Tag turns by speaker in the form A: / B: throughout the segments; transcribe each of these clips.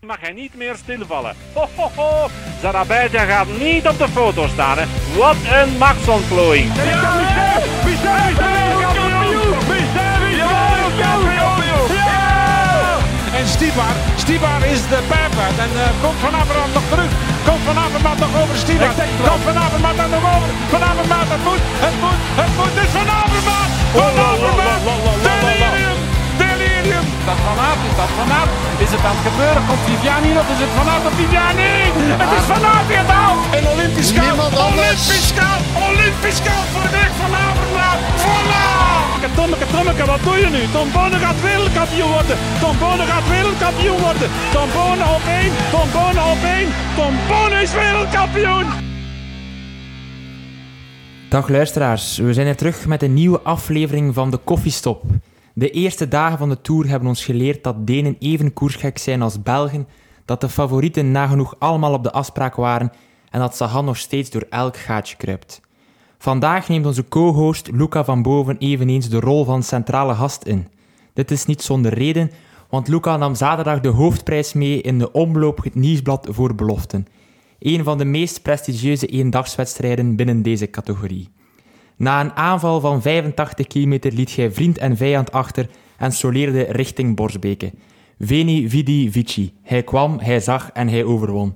A: mag hij niet meer stilvallen. Ho, ho, ho. Zarabijtja gaat niet op de foto staan. Hè. Wat een machtsontplooiing.
B: En Stibar, Stibar is de pijper. En uh, komt Van Avermaat nog terug. Komt Van Avermaat nog over Stibar. Komt Van Avermaat er nog over. Van Avermaat, het moet, het moet, het moet. Het is Van Avermaat. Van Avermaat.
C: Dat Van Aert, is dat Van Aert? Is het aan het gebeuren? Komt Viviani nog? Is het Van Aert of Viviani? Het is Van Aert weer down.
B: En Olympisch goud.
D: Anders.
B: Olympisch goud. Olympisch goud voor de weg van Avermaat. Voilà.
A: Tommeke, Tommeke, wat doe je nu? Tom Bonne gaat wereldkampioen worden. Tom Bonne gaat wereldkampioen worden. Tom Bonne op één. Tom Bonne op één. Tom Bonne is wereldkampioen.
E: Dag luisteraars, we zijn er terug met een nieuwe aflevering van de Koffiestop. De eerste dagen van de Tour hebben ons geleerd dat Denen even koersgek zijn als Belgen, dat de favorieten nagenoeg allemaal op de afspraak waren en dat Sagan nog steeds door elk gaatje kruipt. Vandaag neemt onze co-host Luca van Boven eveneens de rol van centrale gast in. Dit is niet zonder reden, want Luca nam zaterdag de hoofdprijs mee in de omloop het nieuwsblad voor beloften. Een van de meest prestigieuze eendagswedstrijden binnen deze categorie. Na een aanval van 85 kilometer liet hij vriend en vijand achter en soleerde richting Borsbeke. Veni, vidi, vici. Hij kwam, hij zag en hij overwon.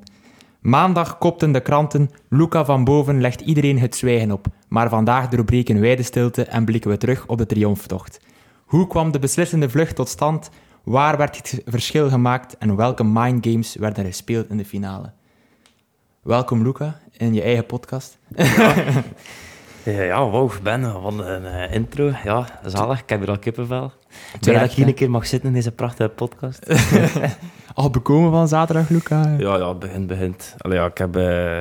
E: Maandag kopten de kranten, Luca van Boven legt iedereen het zwijgen op, maar vandaag doorbreken wij de stilte en blikken we terug op de triomftocht. Hoe kwam de beslissende vlucht tot stand? Waar werd het verschil gemaakt en welke mindgames werden gespeeld in de finale? Welkom Luca, in je eigen podcast.
F: Ja, ja wow, Ben, wat een uh, intro. Ja, zalig. Ik heb hier al kippenvel. Terwijl dat ik hier een keer mag zitten in deze prachtige podcast.
E: al bekomen van zaterdag, Luca?
F: Ja, ja, het begint, begint. Allee, ja, ik heb... Uh,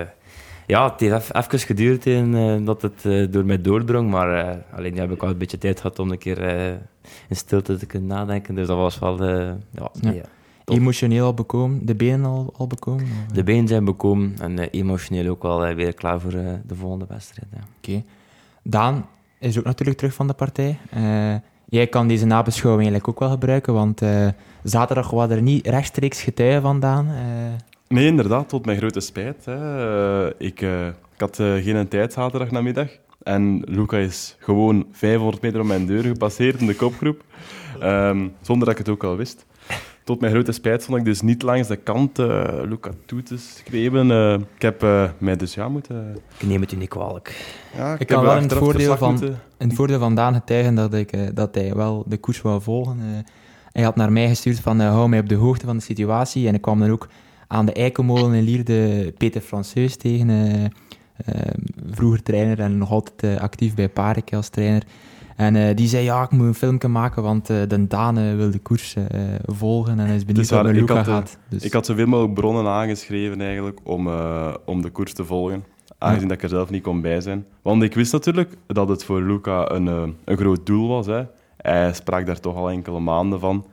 F: ja, het heeft even geduurd in, uh, dat het door mij doordrong, maar alleen nu heb ik al een beetje tijd gehad om een keer in stilte te kunnen nadenken. Dus dat was wel... ja,
E: ja. ja emotioneel al bekomen? De benen al, al bekomen? Of?
F: De benen zijn bekomen en uh, emotioneel ook wel uh, weer klaar voor uh, de volgende wedstrijd. Ja.
E: Oké. Okay. Daan is ook natuurlijk terug van de partij. jij kan deze nabeschouwing eigenlijk ook wel gebruiken, want zaterdag waren er niet rechtstreeks getuigen van Daan.
G: Nee, inderdaad, tot mijn grote spijt. Hè. Ik, ik, had geen tijd zaterdag namiddag. En Luca is gewoon 500 meter om mijn deur gepasseerd in de kopgroep, um, zonder dat ik het ook al wist. Tot mijn grote spijt stond ik dus niet langs de kant uh, Luca toe te schreeuwen. Uh, ik heb uh, mij dus ja moeten...
F: Ik neem het u niet kwalijk.
E: Ja, ik, ik kan wel in het voordeel, van, moeten... in het voordeel van Daan getuigen dat, ik, dat hij wel de koers wou volgen. hij had naar mij gestuurd van hou mij op de hoogte van de situatie. En ik kwam dan ook aan de Eikenmolen in Lierde Peter Franseus tegen. vroeger trainer en nog altijd actief bij Parike als trainer. En uh, die zei, ja, ik moet een filmpje maken, want uh, de Dane wil de koers uh, volgen en hij is benieuwd wat met Luca gaat.
G: Dus. Ik had zoveel mogelijk bronnen aangeschreven eigenlijk om, om de koers te volgen. Aangezien ja. dat ik er zelf niet kon bij zijn. Want ik wist natuurlijk dat het voor Luca een, een groot doel was. Hè. Hij sprak daar toch al enkele maanden van.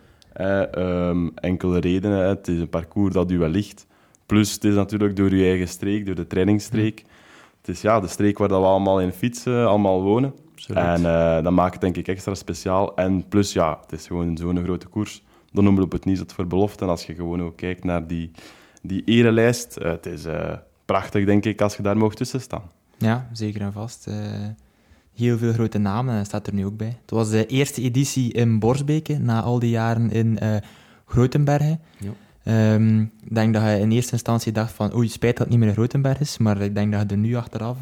G: Um, enkele redenen. Het is een parcours dat u wel ligt. Plus, het is natuurlijk door uw eigen streek, door de trainingsstreek. Het is ja, de streek waar dat we allemaal in fietsen, allemaal wonen. En uh, dat maakt het denk ik extra speciaal. En plus, ja, het is gewoon zo'n grote koers. Dan noemen we op het niet dat voor belofte. En als je gewoon ook kijkt naar die, die erelijst, uh, het is uh, prachtig, denk ik, als je daar mocht tussen staan.
E: Ja, zeker en vast. heel veel grote namen staat er nu ook bij. Het was de eerste editie in Borsbeke, na al die jaren in Grotenbergen. Ja. Um, ik denk dat je in eerste instantie dacht van oei, spijt dat het niet meer in Grotenberg is, maar ik denk dat je er nu achteraf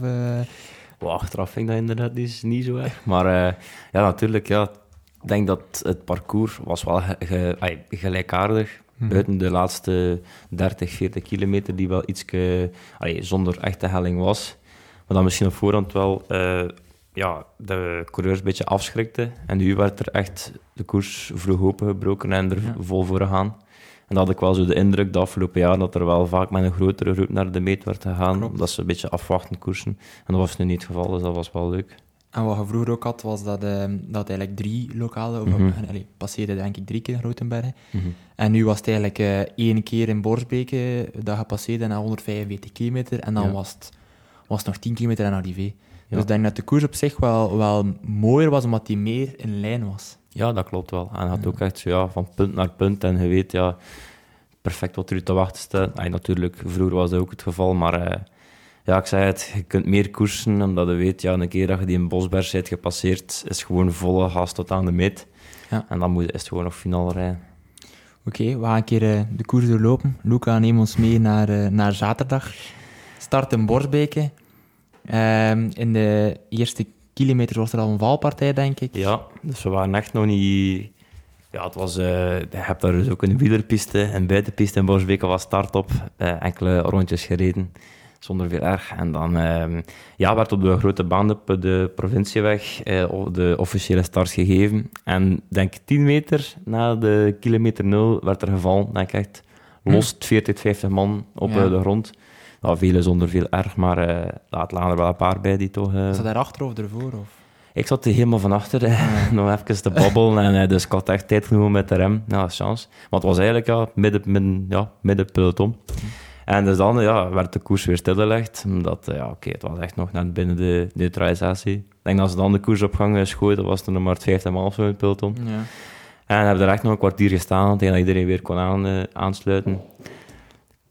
F: achteraf vind ik dat inderdaad is niet zo erg. Maar uh, ja, natuurlijk, ja, ik denk dat het parcours was wel ge, ay, gelijkaardig. Mm. Buiten de laatste 30, 40 kilometer, die wel iets zonder echte helling was. Maar dan misschien op voorhand wel uh, ja, de coureurs een beetje afschrikte. En nu werd er echt de koers vroeg opengebroken en er ja. vol voor gegaan. En dat had ik wel zo de indruk de afgelopen jaar dat er wel vaak met een grotere groep naar de meet werd gegaan. Klopt. Dat ze een beetje afwachten koersen. En dat was nu niet het geval, dus dat was wel leuk.
E: En wat je vroeger ook had, was dat, uh, dat eigenlijk drie lokale, of mm -hmm. passeerde denk ik drie keer in Rotenberg. Mm -hmm. En nu was het eigenlijk uh, één keer in Borsbeke dat je passeerde na 145 kilometer. En dan ja. was, het, was het nog 10 kilometer aan arrivé. Ja. Dus ik denk dat de koers op zich wel, wel mooier was, omdat die meer in lijn was.
F: Ja, dat klopt wel. En had ook echt zo, ja, van punt naar punt. En je weet, ja, perfect wat er te wachten staat. Ay, natuurlijk, vroeger was dat ook het geval, maar eh, ja, ik zei het, je kunt meer koersen, omdat je weet, ja, een keer dat je die in Bosberg zit gepasseerd, is gewoon volle gas tot aan de meet.
E: Ja.
F: En dan moet, is het gewoon nog finale rijden.
E: Oké, we gaan een keer eh, de koers doorlopen. Luca, neem ons mee naar, eh, naar zaterdag. Start in Borsbeke. Ehm, in de eerste kilometer was er al een valpartij, denk ik.
F: Ja, dus we waren echt nog niet... Ja, het was... eh, je hebt daar dus ook een wielerpiste, een buitenpiste in Borsbeke was start op. eh, enkele rondjes gereden, zonder veel erg. En dan ehm, ja, werd op de grote baan op de provincieweg eh, de officiële start gegeven. En denk 10 meter na de kilometer 0 werd er gevallen. Denk ik echt los 40, 50 man op
E: Ja.
F: de grond. Nou, vele zonder veel erg, maar eh laat lagen er wel een paar bij die toch...
E: Was dat daarachter of ervoor? Of?
F: ik zat er helemaal van achter, nog even te babbelen. En, eh, dus ik had echt tijd genomen met de rem. Ja, chance. Want het was eigenlijk ja, midden, midden, ja, midden peloton. En dus dan ja, werd de koers weer stilgelegd. Omdat, ja, oké, het was echt nog net binnen de neutralisatie. Ik denk dat ze dan de koers op gang schoten, was er nog maar 50 man of zo in het peloton.
E: Ja.
F: En hebben er echt nog een kwartier gestaan, tegen dat iedereen weer kon aan, aansluiten.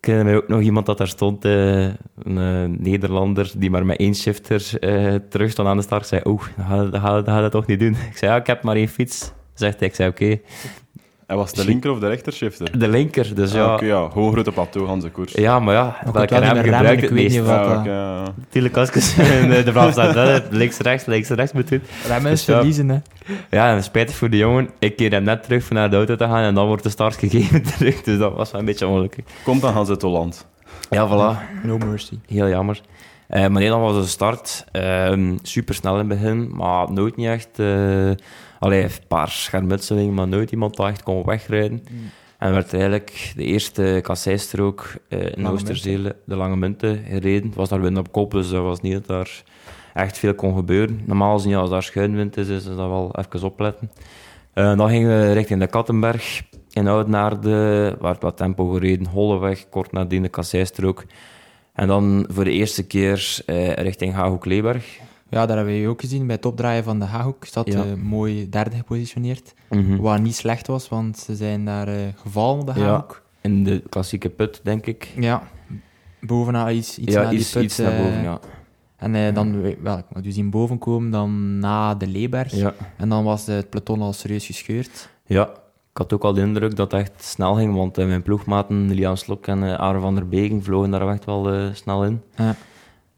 F: Ik herinner mij ook nog iemand dat daar stond, eh, een eh, Nederlander, die maar met één shifter eh, terug stond aan de start. zei, oeh, dat ga, dat, dat toch niet doen? Ik zei, ja, ik heb maar één fiets. Zegt hij, ik zei, oké.
G: En was het de linker of de rechter shifter?
F: De linker, dus
G: Ja,
F: ja.
G: oké, ja. Gewoon grote plateau, Hanse koers.
F: Ja, maar ja,
E: Maar wel
F: rem
E: niet meer
F: gebruikt het
E: ik weet niet
F: meest?
E: wat-
G: Ja,
E: dat-
G: ja.
F: De vraag staat, hè, links, rechts, links, rechts moet doen.
E: Remmen is
F: Dus ja.
E: verliezen, hè.
F: Ja, en spijtig voor de jongen. Ik keer hem net terug van naar de auto te gaan en dan wordt de start gegeven terug. Dus dat was wel een beetje ongelukkig.
G: Komt dan Hanse Tolland.
F: Ja, voilà.
E: No mercy.
F: Heel jammer. Eh, maar nee, dan was de start super snel in het begin, maar nooit niet echt. allee, een paar schermutselingen, maar nooit iemand dat echt kon wegrijden. En werd er eigenlijk de eerste kasseistrook eh in Oosterzele, de Lange Munten, gereden. Het was daar wind op kop, dus dat was niet dat daar echt veel kon gebeuren. Normaal gezien, als daar schuinwind is, is dat wel even opletten. Dan gingen we richting de Kattenberg in Oudenaarde, werd wat tempo gereden, Holleweg, kort nadien de kasseistrook. En dan voor de eerste keer eh, richting Haaghoek-Leeberg.
E: Ja, daar hebben we je ook gezien bij het opdraaien van de Haaghoek. Zat
F: Ja.
E: eh, mooi derde gepositioneerd.
F: Mhm.
E: Wat niet slecht was, want ze zijn daar eh, gevallen, de
F: Ja.
E: Haaghoek.
F: In de klassieke put, denk ik.
E: Ja. Bovenaan iets, iets
F: ja,
E: na die
F: iets,
E: put.
F: iets naar
E: eh,
F: boven, ja.
E: En eh, dan, we- wel, ik moet u zien boven komen, dan na de Leeberg.
F: ja.
E: En dan was het peloton al serieus gescheurd.
F: Ja, ik had ook al de indruk dat het echt snel ging, want eh, mijn ploegmaten Lian Slok en eh Aaron van der Begen vlogen daar echt wel eh, snel in.
E: Ja.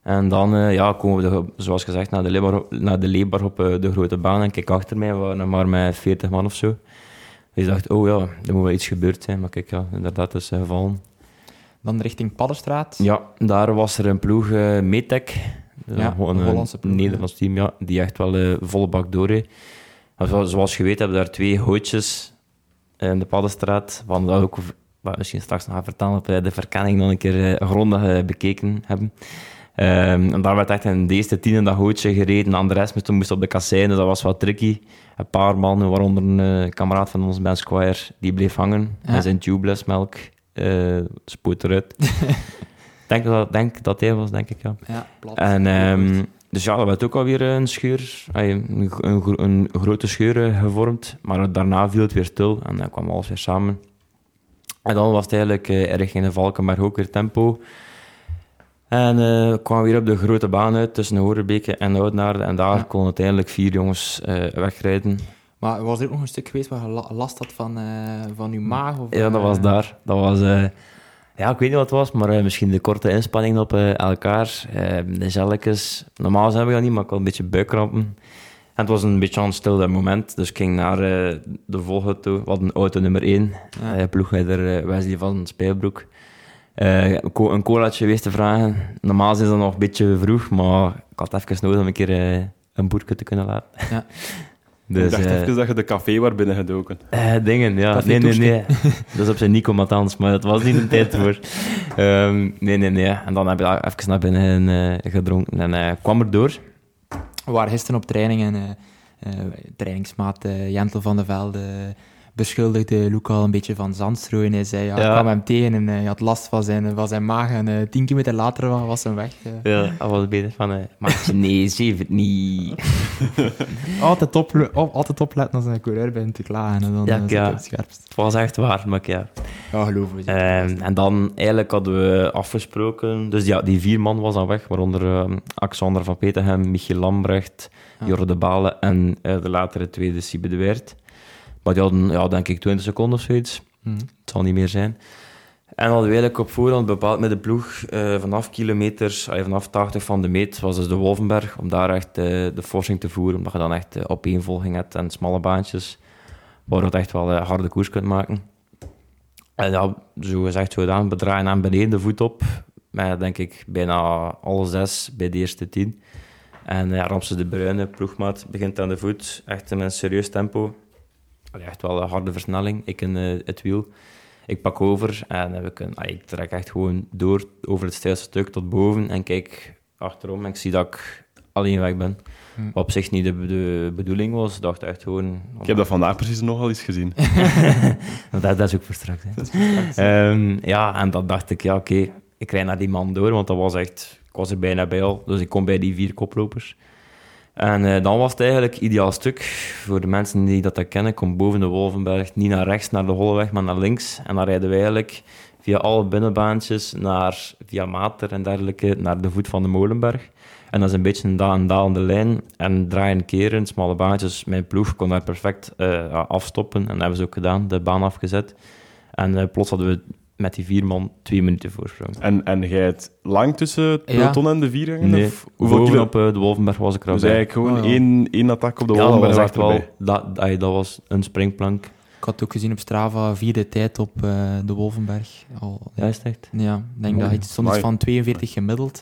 F: En dan eh, ja, komen we, de, zoals gezegd, naar de Leebar, naar de, op eh, de grote baan. En kijk achter mij, we waren maar met 40 man of zo. Dus ik dacht, oh ja, er moet wel iets gebeurd zijn. Maar kijk, ja, inderdaad, is eh, gevallen.
E: Dan richting Paddenstraat.
F: Ja, daar was er een ploeg, eh Metec. Eh,
E: Ja,
F: gewoon
E: een Hollandse ploeg,
F: Nederlands team, ja, die echt wel eh, volle bak doorreed. En zo- Zoals je weet hebben we daar twee hootjes in de Paddenstraat. We hadden dat ook wat misschien straks nog gaan vertellen, op eh, de verkenning nog een keer eh, grondig eh, bekeken hebben. Ehm, en daar werd echt in de eerste tien in dat hootje gereden. En de rest moest, moest op de kassei, dus dat was wat tricky. Een paar mannen, waaronder een eh, kameraad van ons, Ben Squire, die bleef hangen.
E: Ja.
F: En zijn tubeless melk eh spoot eruit. denk dat, denk dat hij was, denk ik, ja.
E: Ja, plat.
F: En, ehm, dus ja, dat werd ook alweer een scheur, een, een, een grote scheur eh, gevormd. Maar daarna viel het weer stil en dan kwam alles weer samen. En dan was het eigenlijk eh, richting de Valkenberg ook weer tempo. En eh kwam weer op de grote baan uit tussen Horebeke en Oudenaarde. En daar
E: Ja.
F: konden uiteindelijk vier jongens wegrijden.
E: Maar was er ook nog een stuk geweest waar je la- last had van, van je maag? Of,
F: Ja, dat was daar. Dat was... ja, ik weet niet wat het was, maar eh, misschien de korte inspanning op eh, elkaar. eh, de gelletjes. Normaal heb ik dat niet, maar ik had een beetje buikkrampen. En het was een beetje aan stil moment, dus ik ging naar eh, de volgende toe. We hadden auto nummer 1,
E: Ja.
F: ploegleider Wesley van Spijlbroek. Een co- een colaatje wees te vragen. Normaal is dat nog een beetje vroeg, maar ik had even nodig om een keer een boertje te kunnen laten.
E: Ja.
F: dus,
G: ik dacht
F: eh,
G: even dat je de café waar binnengedoken.
F: eh, dingen, ja.
E: Café
F: Nee, nee, nee. Dat is op zijn Nico Matans, maar dat was niet een tijd voor. Ehm, nee, nee, nee. En dan heb je daar even naar binnen eh, gedronken en eh, kwam er door.
E: We waren gisteren op training en eh, eh, trainingsmaat eh, Jentel van de Velde, beschuldigde Luca al een beetje van zandstrooien. Hij zei, ja,
F: Ja.
E: ik kwam hem tegen en hij had last van zijn, van zijn maag. En eh, tien kilometer later wa- was hij weg. eh.
F: Ja, dat was beter van... eh Maatje, nee, zeef het niet.
E: Altijd, op, op, altijd opletten als een coureur bent te klagen. En dan
F: Ja,
E: eh, het scherpst.
F: Het was echt waar, maar ja.
E: Ja, geloof me.
F: Ehm, en dan eigenlijk hadden we afgesproken... Dus ja, die vier man was dan weg, waaronder ehm, Alexander van Peterhem, Michiel Lambrecht,
E: Ja.
F: Jorre de Balen en eh, de latere tweede Siebe de Weert. Maar die hadden, ja, denk ik, 20 seconden of zoiets.
E: Hm.
F: Het zal niet meer zijn. En hadden we eigenlijk op voorhand bepaald met de ploeg eh, vanaf kilometers, vanaf 80 van de meet, was dus de Wolvenberg, om daar echt eh, de forcing te voeren, omdat je dan echt eh, opeenvolging hebt en smalle baantjes, waar je echt wel harde koers kunt maken. En ja, zo gezegd, zo gedaan, we draaien aan beneden de voet op, met denk ik bijna alle zes bij de eerste tien. En ja, Ramses de Bruyne, ploegmaat, begint aan de voet, echt in een serieus tempo. Allee, echt wel een harde versnelling. Ik in eh, het wiel. Ik pak over en we kunnen, ah, ik trek echt gewoon door over het steilste stuk tot boven en kijk achterom en ik zie dat ik alleen weg ben.
E: Hm.
F: Wat op zich niet de, de bedoeling was. Ik dacht echt gewoon...
G: Ik heb dat vandaag precies nogal eens gezien.
F: dat, dat is ook voor straks. Hè. Ehm, ja, en dan dacht ik, ja oké, ik rijd naar die man door, want dat was echt... Ik was er bijna bij al, dus ik kom bij die vier koplopers. En eh, dan was het eigenlijk ideaal stuk. Voor de mensen die dat kennen, kom boven de Wolvenberg, niet naar rechts, naar de Holleweg, maar naar links. En dan rijden we eigenlijk via alle binnenbaantjes, naar, via Mater en dergelijke, naar de voet van de Molenberg. En dat is een beetje een, da een dalende lijn. En draaien, keren, smalle baantjes. Mijn ploeg kon daar perfect eh, afstoppen. En dat hebben ze ook gedaan, de baan afgezet. En eh, plots hadden we met die vier man twee minuten voorsprong.
G: En, en jij het lang tussen het
E: Ja.
G: peloton en de viergangen?
F: Nee,
G: Of hoeveel
F: boven
G: kilo?
F: op eh, de Wolvenberg was ik er al
G: Dus
F: bij.
G: eigenlijk gewoon
E: Oh, ja.
G: één, één attack op de
F: Ja, dat
G: Wolvenberg
F: was echt wel...
G: erbij.
F: Dat, dat, dat was een springplank.
E: Ik had ook gezien op Strava vierde tijd op eh, de Wolvenberg. Al,
F: Ja, is het echt?
E: Ja, ik denk dat het soms
G: Amai.
E: van 42 gemiddeld.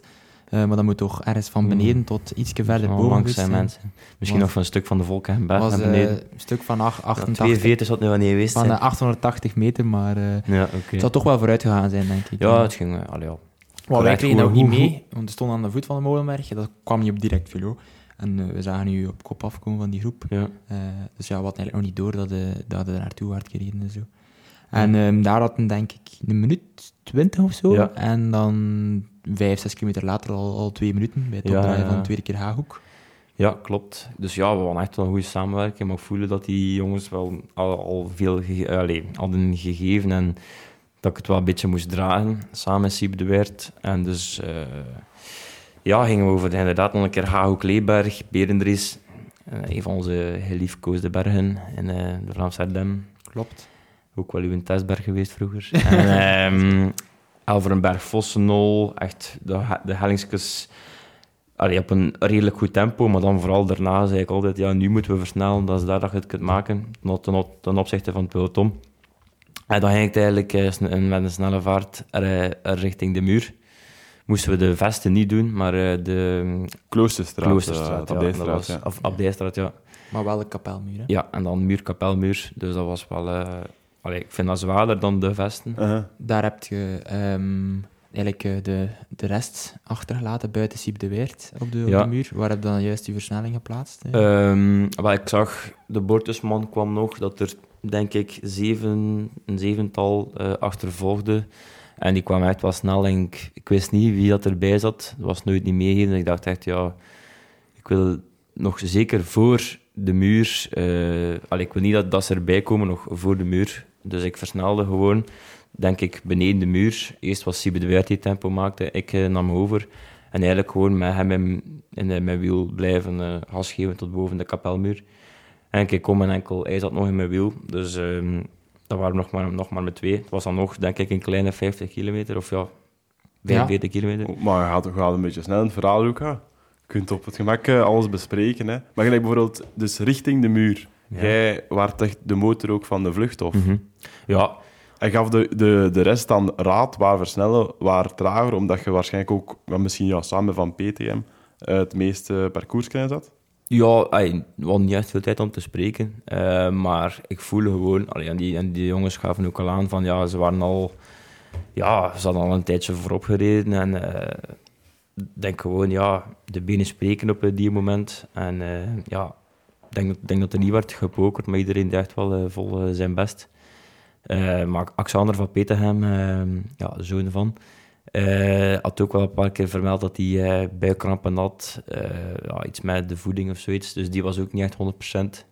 E: Eh, maar dat moet toch ergens van beneden tot ietsje verder boven
F: langs zijn mensen. Misschien nog een stuk van de Volkenberg
E: was
F: naar
E: eh,
F: beneden.
E: een stuk van ach-
F: Ja,
E: 88,
F: 42 had nu wel niet geweest
E: van
F: zijn.
E: eh, 880 meter, maar eh,
F: Ja, oké.
E: het zou toch wel vooruit gegaan zijn, denk ik.
F: Ja, het ging... allee, ja.
E: Maar wij kregen dat
F: goed-
E: niet mee, want we stonden aan de voet van de molenberg. Dat kwam niet op direct velo. En eh, we zagen nu op kop afkomen van die groep.
F: Ja.
E: Eh, dus ja, we hadden eigenlijk nog niet door dat de, dat er naartoe werd gereden en zo. En ehm, daar hadden denk ik een minuut twintig of zo.
F: Ja.
E: En dan vijf, zes kilometer later al, al twee minuten bij het
F: Ja,
E: opdraaien van de tweede keer Haaghoek.
F: Ja, klopt. Dus ja, we hadden echt wel een goede samenwerking, maar ik voelde dat die jongens wel al, al veel gege- allee, hadden gegeven en dat ik het wel een beetje moest dragen, samen met de Weert. En dus eh, ja, gingen we over inderdaad nog een keer Haaghoek, Leeberg, Berendries, eh, een van onze geliefkoosde bergen in eh, de Vlaamse Ardem.
E: Klopt.
F: Ook wel uw testberg geweest vroeger. en ehm Elverenberg, Vossenol, echt de, de hellingsjes allee, op een redelijk goed tempo, maar dan vooral daarna zei ik altijd, ja, nu moeten we versnellen, dat is daar dat je het kunt maken, ten, ten, op- ten opzichte van het peloton. En dan ging ik eigenlijk eh, met een snelle vaart er, eh, er richting de muur. Moesten we de vesten niet doen, maar eh, de
G: Kloosterstraat.
F: Kloosterstraat, ja,
G: Abdijstraat,
F: dat was,
G: ja.
F: of Abdijstraat, ja.
E: Maar wel de kapelmuur, hè?
F: Ja, en dan muur, kapelmuur, dus dat was wel... allee, ik vind dat zwaarder dan de vesten.
G: Uh-huh.
E: Daar heb je ehm, eigenlijk eh, de, de rest achtergelaten buiten Siep de Weert op de, op
F: Ja.
E: de muur. Waar heb je dan juist die versnelling geplaatst? hè?
F: Ehm, wat ik zag, de boortusman kwam nog, dat er denk ik zeven, een zevental eh achtervolgde. En die kwam echt wel snel en ik, ik wist niet wie dat erbij zat. Dat was nooit niet meegegeven. Ik dacht echt, ja, ik wil nog zeker voor de muur... eh allee, ik wil niet dat, dat ze erbij komen, nog voor de muur. Dus ik versnelde gewoon, denk ik, beneden de muur. Eerst was de Weert die tempo maakte, ik eh, nam over. En eigenlijk gewoon met hem in, in mijn wiel blijven eh gas geven tot boven de kapelmuur. En ik kom en enkel, hij zat nog in mijn wiel. Dus ehm dat waren we nog maar, nog maar met twee. Het was dan nog, denk ik, een kleine 50 kilometer, of ja, 45 kilometer.
G: Maar je gaat, je gaat een beetje snel in het verhaal, Luca. Je kunt op het gemak eh, alles bespreken. Hè. Maar gelijk bijvoorbeeld, dus richting de muur.
F: Ja.
G: Jij waart echt de motor ook van de vluchthof.
F: Mhm. Ja,
G: En gaf de, de, de rest dan raad waar versnellen, waar trager, omdat je waarschijnlijk ook, misschien ja, samen van PTM, eh, het meeste parcourskennis had?
F: Ja, ey, we hadden niet echt veel tijd om te spreken. eh, maar ik voelde gewoon... allee, en, die, en die jongens gaven ook al aan van... Ja, ze waren al... Ja, ze hadden al een tijdje voorop gereden. En eh, ik denk gewoon, ja, de benen spreken op die moment. En ja, ik denk, denk dat er niet werd gepokerd, maar iedereen deed echt wel eh, vol eh, zijn best. Eh, maar Alexander van Peterhem, ja, zoon van, had ook wel een paar keer vermeld dat hij buikkrampen had. ja, iets met de voeding of zoiets. Dus die was ook niet echt 100%.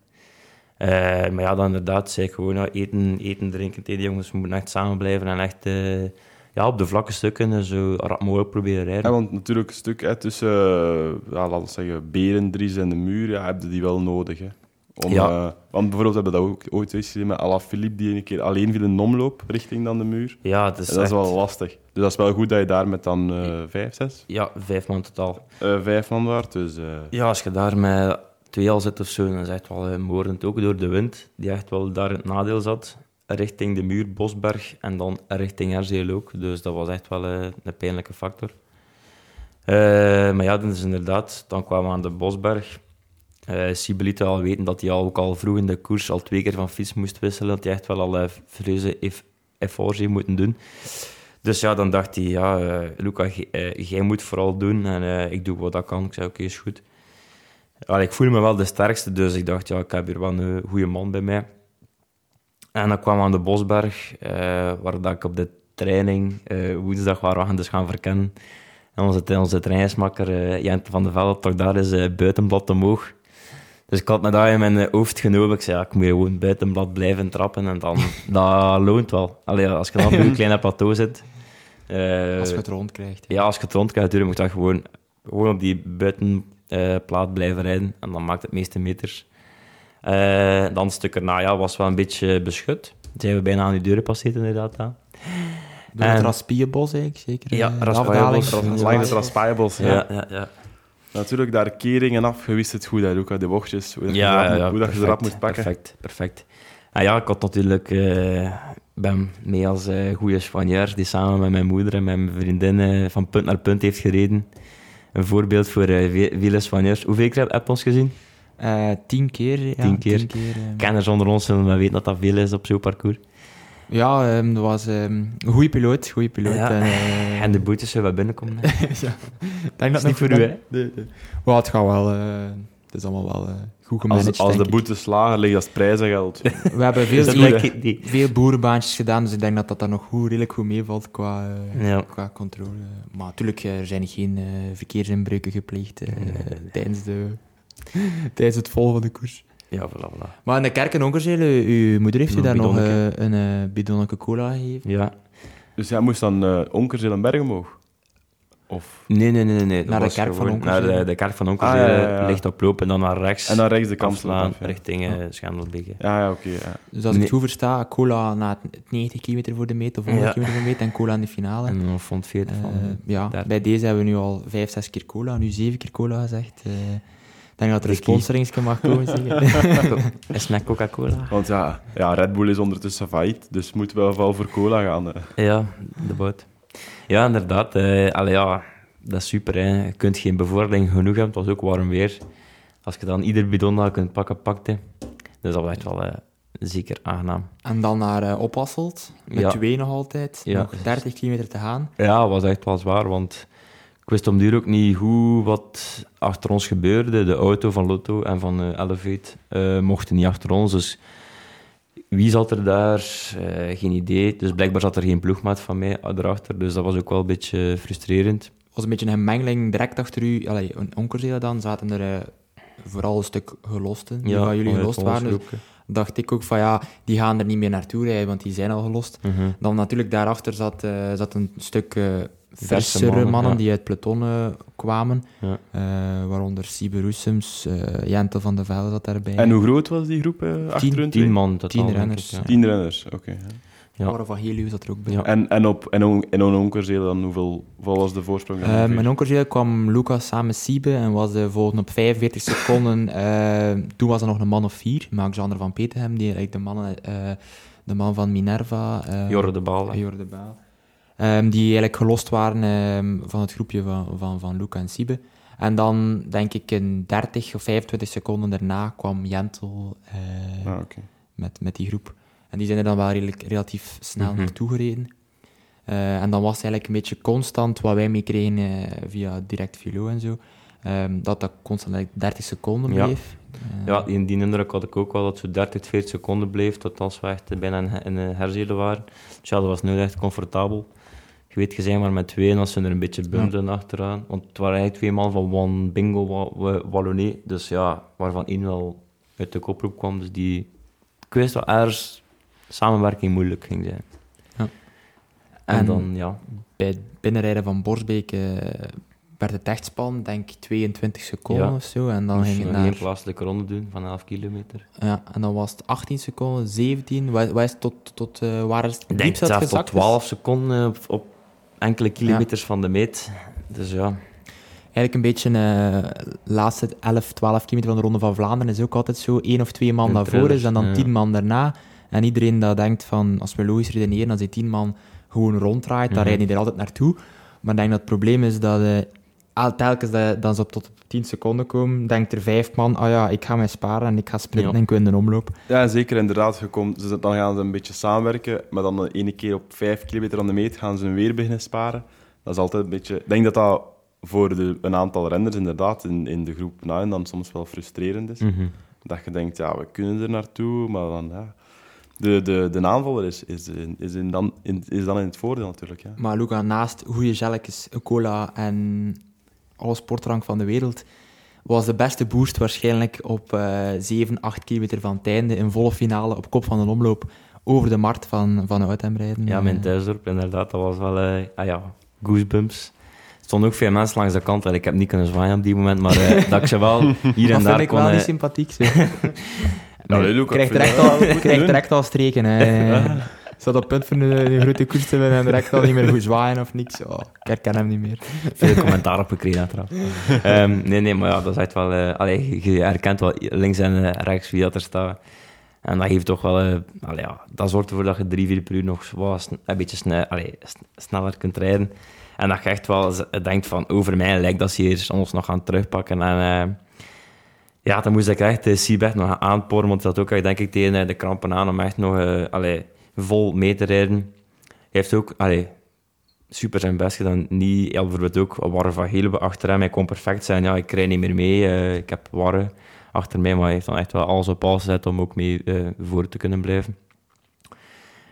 F: Eh, maar ja, dan inderdaad zei ik gewoon ja, eten, eten, drinken de jongens. Moeten echt samen blijven en echt ja, op de vlakke stukken zo rap mogelijk proberen rijden.
G: Ja, want natuurlijk een stuk hè, tussen, eh, ja, laten we zeggen, Berendries en de muur, ja, heb je die wel nodig. Hè. Om,
F: Ja.
G: eh, want bijvoorbeeld hebben we dat ook ooit eens gezien met Alaphilippe, die een keer alleen viel in een omloop richting dan de muur.
F: Ja, het is,
G: En dat is wel lastig. Dus dat is wel goed dat je daar met dan eh, vijf, zes,
F: Ja, vijf man totaal.
G: eh, vijf man waard. Dus eh,
F: Ja, als je daar met twee al zit of zo, dan is het echt wel moordend. Ook door de wind, die echt wel daar in het nadeel zat. Richting de muur, Bosberg en dan richting Herzeel ook. Dus dat was echt wel eh, een pijnlijke factor. Eh, maar ja, dus inderdaad, dan kwamen we aan de Bosberg. Eh Sibyl liet al weten dat hij al, ook al vroeg in de koers al twee keer van fiets moest wisselen. Dat hij echt wel al uh, serieuze eff- efforts heeft moeten doen. Dus ja, dan dacht hij, ja, eh, Luca, eh, jij moet vooral doen en eh, ik doe wat ik kan. Ik zei, oké, is goed. Ja, ik voelde me wel de sterkste, dus ik dacht, ja, ik heb hier wel een goede man bij mij. En dan kwam we aan de Bosberg, eh, waar dat ik op de training eh, woensdag waar we gaan dus gaan verkennen. En onze, onze trainingsmakker eh, Jent van der Velde toch daar is eh, buitenblad omhoog. Dus ik had me daar in mijn hoofd genomen. Ik zei, ja, ik moet gewoon buitenblad blijven trappen en dan, dat loont wel. Allee, als je dan op een kleine plateau zit.
E: Als je het rondkrijgt.
F: ja, als je het rond krijgt, moet je gewoon, gewoon op die buitenplaat blijven rijden. En dan maakt het meeste meters. Eh, dan een stuk erna ja, was wel een beetje beschut. Zijn we bijna aan die deuren passeerd, inderdaad. Ja,
E: Door het Raspierbos eigenlijk, zeker.
F: Ja,
E: eh,
F: Raspierbos,
G: langs Raspaaienbos. Ja.
F: ja, ja. ja.
G: Natuurlijk, daar keringen af. Je wist het goed, hè, Luca, de bochtjes. Hoe dat,
F: Ja,
G: je,
F: ja,
G: hoe dat je ze
F: perfect,
G: moest pakken.
F: Perfect, perfect. En ja, ik had natuurlijk... eh, ben mee als eh goede Spanjaard die samen met mijn moeder en mijn vriendin van punt naar punt heeft gereden. Een voorbeeld voor ve- vele Spanjaards. Hoeveel keer heb je ons gezien?
E: Eh, tien keer. Ja,
F: Tien keer.
E: eh.
F: Kenners onder ons zullen wel weten dat dat veel is op zo'n parcours.
E: Ja, ehm, dat was ehm, een goede piloot. Goede piloot.
F: Ja.
E: En, eh,
F: En de boetes zullen wel binnenkomen.
E: ja. Ik denk dat
F: is niet voor u, hè?
E: Nee, nee. Maar het gaat wel... eh, het is allemaal wel goed gemanaged,
G: Als, als de boetes slagen, ligt als prijzengeld.
E: We hebben veel,
F: dat? Die-
E: veel boerenbaantjes gedaan, dus ik denk dat dat dan nog goed, redelijk goed meevalt qua,
F: Ja.
E: qua controle. Maar natuurlijk, er zijn geen eh, verkeersinbreuken gepleegd eh, tijdens, de, tijdens het vol van de koers.
F: Ja, voilà, voilà.
E: Maar in de kerk in Onkerzele, uw moeder heeft u daar nog eh, een eh bidonnetje cola gegeven?
F: Ja.
G: Dus jij moest dan uh, Onkerzelenberg omhoog? Of...
F: Nee, nee, nee. nee. Dat
E: Naar de
F: was
E: kerk van
F: gewoon. Naar de, de kerk van Onkerzele,
G: Ah, ja, ja, ja.
F: ligt oplopen en dan naar rechts.
G: En dan rechts de kant
F: afslaan,
G: af, ja.
F: richting eh.
G: Ja, ja oké. ja.
E: Dus als ik
F: Nee.
E: het goed versta, cola na het 90 kilometer voor de meet of 100
F: Ja.
E: kilometer voor de meet en cola in de finale.
F: En dan vond 40 van.
E: Eh, ja,
F: daar.
E: bij deze hebben we nu al vijf, zes keer cola, nu zeven keer cola gezegd. Eh, denk dat er een sponsoringsje mag komen. Zeker.
F: Is met Coca-Cola?
G: Want ja, ja, Red Bull is ondertussen failliet, dus moeten we wel voor cola gaan. hè.
F: Ja, de boot. Ja, inderdaad. eh allee, ja, dat is super. Hè. Je kunt geen bevordering genoeg hebben. Het was ook warm weer. Als je dan ieder bidon dat je kunt pakken, pakte. Dus dat was echt wel eh, zeker aangenaam.
E: en dan naar eh Ophasselt, met
F: Ja.
E: twee nog altijd.
F: Ja.
E: Nog 30 kilometer te gaan.
F: Ja, was echt wel zwaar, want ik wist om duur ook niet hoe wat achter ons gebeurde. De auto van Lotto en van eh Elevate eh, mochten niet achter ons, dus wie zat er daar? Eh, geen idee. Dus blijkbaar zat er geen ploegmaat van mij erachter, dus dat was ook wel een beetje frustrerend.
E: Het was een beetje een gemengeling direct achter u. Allee, Onkerzele dan zaten er vooral een stuk gelosten. Die van jullie gelost waren. Dus dacht ik ook van ja, die gaan er niet meer naartoe rijden, want die zijn al gelost.
F: Mhm.
E: Dan natuurlijk daarachter zat, zat een stuk versere mannen,
F: mannen, ja.
E: die uit peloton eh, kwamen.
F: Ja.
E: Eh, waaronder Siebe Roesems, eh Jentel van de Velde zat daarbij.
G: En hoe groot was die groep eh achter hun?
F: Tien man totaal,
E: Tien renners,
F: ik, ja.
G: Tien renners, oké. ja.
F: Ja.
E: Laura van Heliu zat er ook bij.
F: Ja.
G: En, en op en on, en on Onkerzele dan, hoeveel, hoeveel was de voorsprong?
E: Eh,
G: ongeveer?
E: mijn onkel kwam Lucas samen met Siebe en was de volgende op 45 seconden. Eh, toen was er nog een man of vier, maar Alexander van Peterhem, die eigenlijk de, mannen, eh, de man van Minerva. eh,
F: Jorre de Baal. hè.
E: Jorre de Baal. Ehm, die eigenlijk gelost waren ehm, van het groepje van, van, van Luca en Siebe. En dan, denk ik, in 30 of 25 seconden daarna kwam Jentel eh,
G: Ah,
E: met, met die groep. En die zijn er dan wel redelijk, relatief snel
F: Mhm.
E: naartoe gereden. Eh, en dan was het eigenlijk een beetje constant wat wij meekregen eh, via direct Vilo en zo. Ehm, dat dat constant like, 30 seconden
F: Ja.
E: bleef. Eh,
F: Ja, die, die indruk had ik ook wel, dat zo 30, 40 seconden bleef tot als we echt bijna in, in een herzelen waren. Dus ja, dat was nooit echt comfortabel. Je weet, je zijn maar met twee en als ze er een beetje bundelen achteraan. Want het waren eigenlijk twee man van One Bingo Wa- Wa- Wallonné. Dus ja, waarvan één wel uit de koproep kwam. Dus die... Ik wist wel ergens samenwerking moeilijk ging zijn.
E: Ja.
F: En,
E: En-
F: dan, ja...
E: Bij het binnenrijden van Borsbeek eh, werd het echt spannend, denk ik 22 seconden
F: Ja.
E: of zo. En dan ging het naar...
F: één plaatselijke ronde doen van 11 kilometer.
E: Ja, en dan was het 18 seconden, 17. Wat, wat is het tot, tot eh, waar is het diepst dat
F: tot
E: gezakt is?
F: 12 seconden op, op enkele kilometers van de meet. Dus ja...
E: Eigenlijk een beetje de laatste 11, 12 kilometer van de Ronde van Vlaanderen is ook altijd zo. één of twee man daarvoor is en dan
F: ja.
E: tien man daarna. En iedereen dat denkt van, als we logisch redeneren, als die tien man gewoon ronddraait, dan
F: Mhm.
E: rijden die er altijd naartoe. Maar ik denk dat het probleem is dat eh, telkens dat, dat ze op tot op 10 seconden komen, denkt er vijf man, oh ja, ik ga mij sparen en ik ga sprinten
F: Ja.
E: en ik win de omloop.
G: Ja, zeker inderdaad. Dus dan gaan ze een beetje samenwerken, maar dan de ene keer op vijf kilometer aan de meet gaan ze weer beginnen sparen. Dat is altijd een beetje... Ik denk dat dat voor de, een aantal renners inderdaad in, in de groep na en dan soms wel frustrerend is.
F: Mhm.
G: Dat je denkt, ja, we kunnen er naartoe, maar dan... Ja. De, de, de aanvaller is, is, is, in dan, in, is dan in het voordeel natuurlijk. Ja.
E: Maar Luca, naast goede gelletjes, cola en alle sportdrank van de wereld, was de beste boost waarschijnlijk op eh 7, 8 kilometer van het einde, in volle finale op kop van de omloop, over de markt van, van rijden.
F: Ja,
E: Eh,
F: mijn thuisdorp, inderdaad. Dat was wel... eh, ah ja, goosebumps. Er stonden ook veel mensen langs de kant. en Ik heb niet kunnen zwaaien op die moment, maar eh, dat ik ze wel hier en
E: Dat
F: daar
E: vind ik
F: kon...
E: wel
F: eh,
E: niet sympathiek. Zo.
G: Ja, nee,
E: direct al, direct al streken. Hè. Zat op punt van de, grote koers te winnen en direct al niet meer goed zwaaien of niks. Oh, ik herken hem niet meer.
F: veel commentaar op gekregen, uiteraard. Ehm, nee, nee, maar ja, dat is echt wel... allee, je herkent wel links en eh, rechts wie dat er staat. En dat geeft toch wel... allee, ja, dat zorgt ervoor dat je drie, vier per uur nog wat een beetje sneller kunt rijden. En dat je echt wel denkt van, over mij lijkt dat ze hier ons nog gaan terugpakken. En ja, dan moest ik echt de Siebert nog aanporen, want dat ook denk ik, tegen de krampen aan om echt nog allee, vol mee te rijden. Hij heeft ook... Allee, super zijn best gedaan. Niet, ja, bijvoorbeeld ook Warren van Heelbe achter hem. Hij kon perfect zijn. Ja, ik rijd niet meer mee. eh, ik heb Warren achter mij, maar hij heeft dan echt wel alles op alles gezet om ook mee eh, voor te kunnen blijven.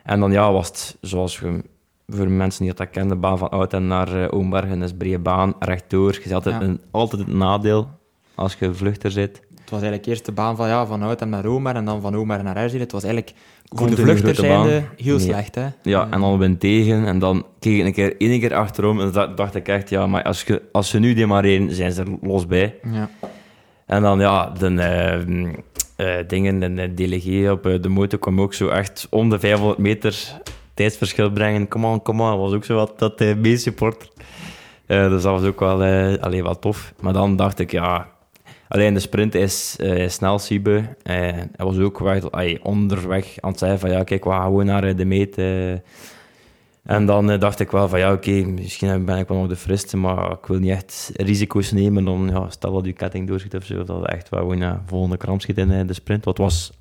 F: En dan ja, was het, zoals je, voor mensen die dat kennen, de baan van Oud en naar uh, Oombergen is brede baan, rechtdoor. Je ziet altijd,
E: Ja.
F: een, altijd het nadeel als je vluchter zit.
E: Het was eigenlijk eerst de baan van, ja, van Oudhem naar Omer en dan van Omer naar Erzele. Het was eigenlijk voor de
F: baan.
E: zijnde heel
F: Nee.
E: slecht. Hè?
F: Ja, en dan wind tegen. En dan keek ik een keer, één keer achterom en da- dacht ik echt, ja, maar als, je, als ze nu die maar rijden, zijn ze er los bij.
E: ja.
F: En dan ja, de eh, eh, dingen, de, de delegé op eh, de motor kwam ook zo echt om de 500 meter tijdsverschil brengen. Come on, come on. was ook zo wat dat uh, meesupporter. Eh dus dat was ook wel, eh allee, wel tof. Maar dan dacht ik, ja... Alleen de sprint is eh, snel, Siebe. Eh, hij was ook weg, allee, onderweg aan het zeggen van ja, kijk, we gaan gewoon naar eh, de meet. En dan dacht ik wel van ja, oké, misschien ben ik wel nog de friste, maar ik wil niet echt risico's nemen. Dan, ja, stel dat je ketting doorschiet of zo, dat echt wel gewoon ja, volgende kram schiet in de sprint. Wat was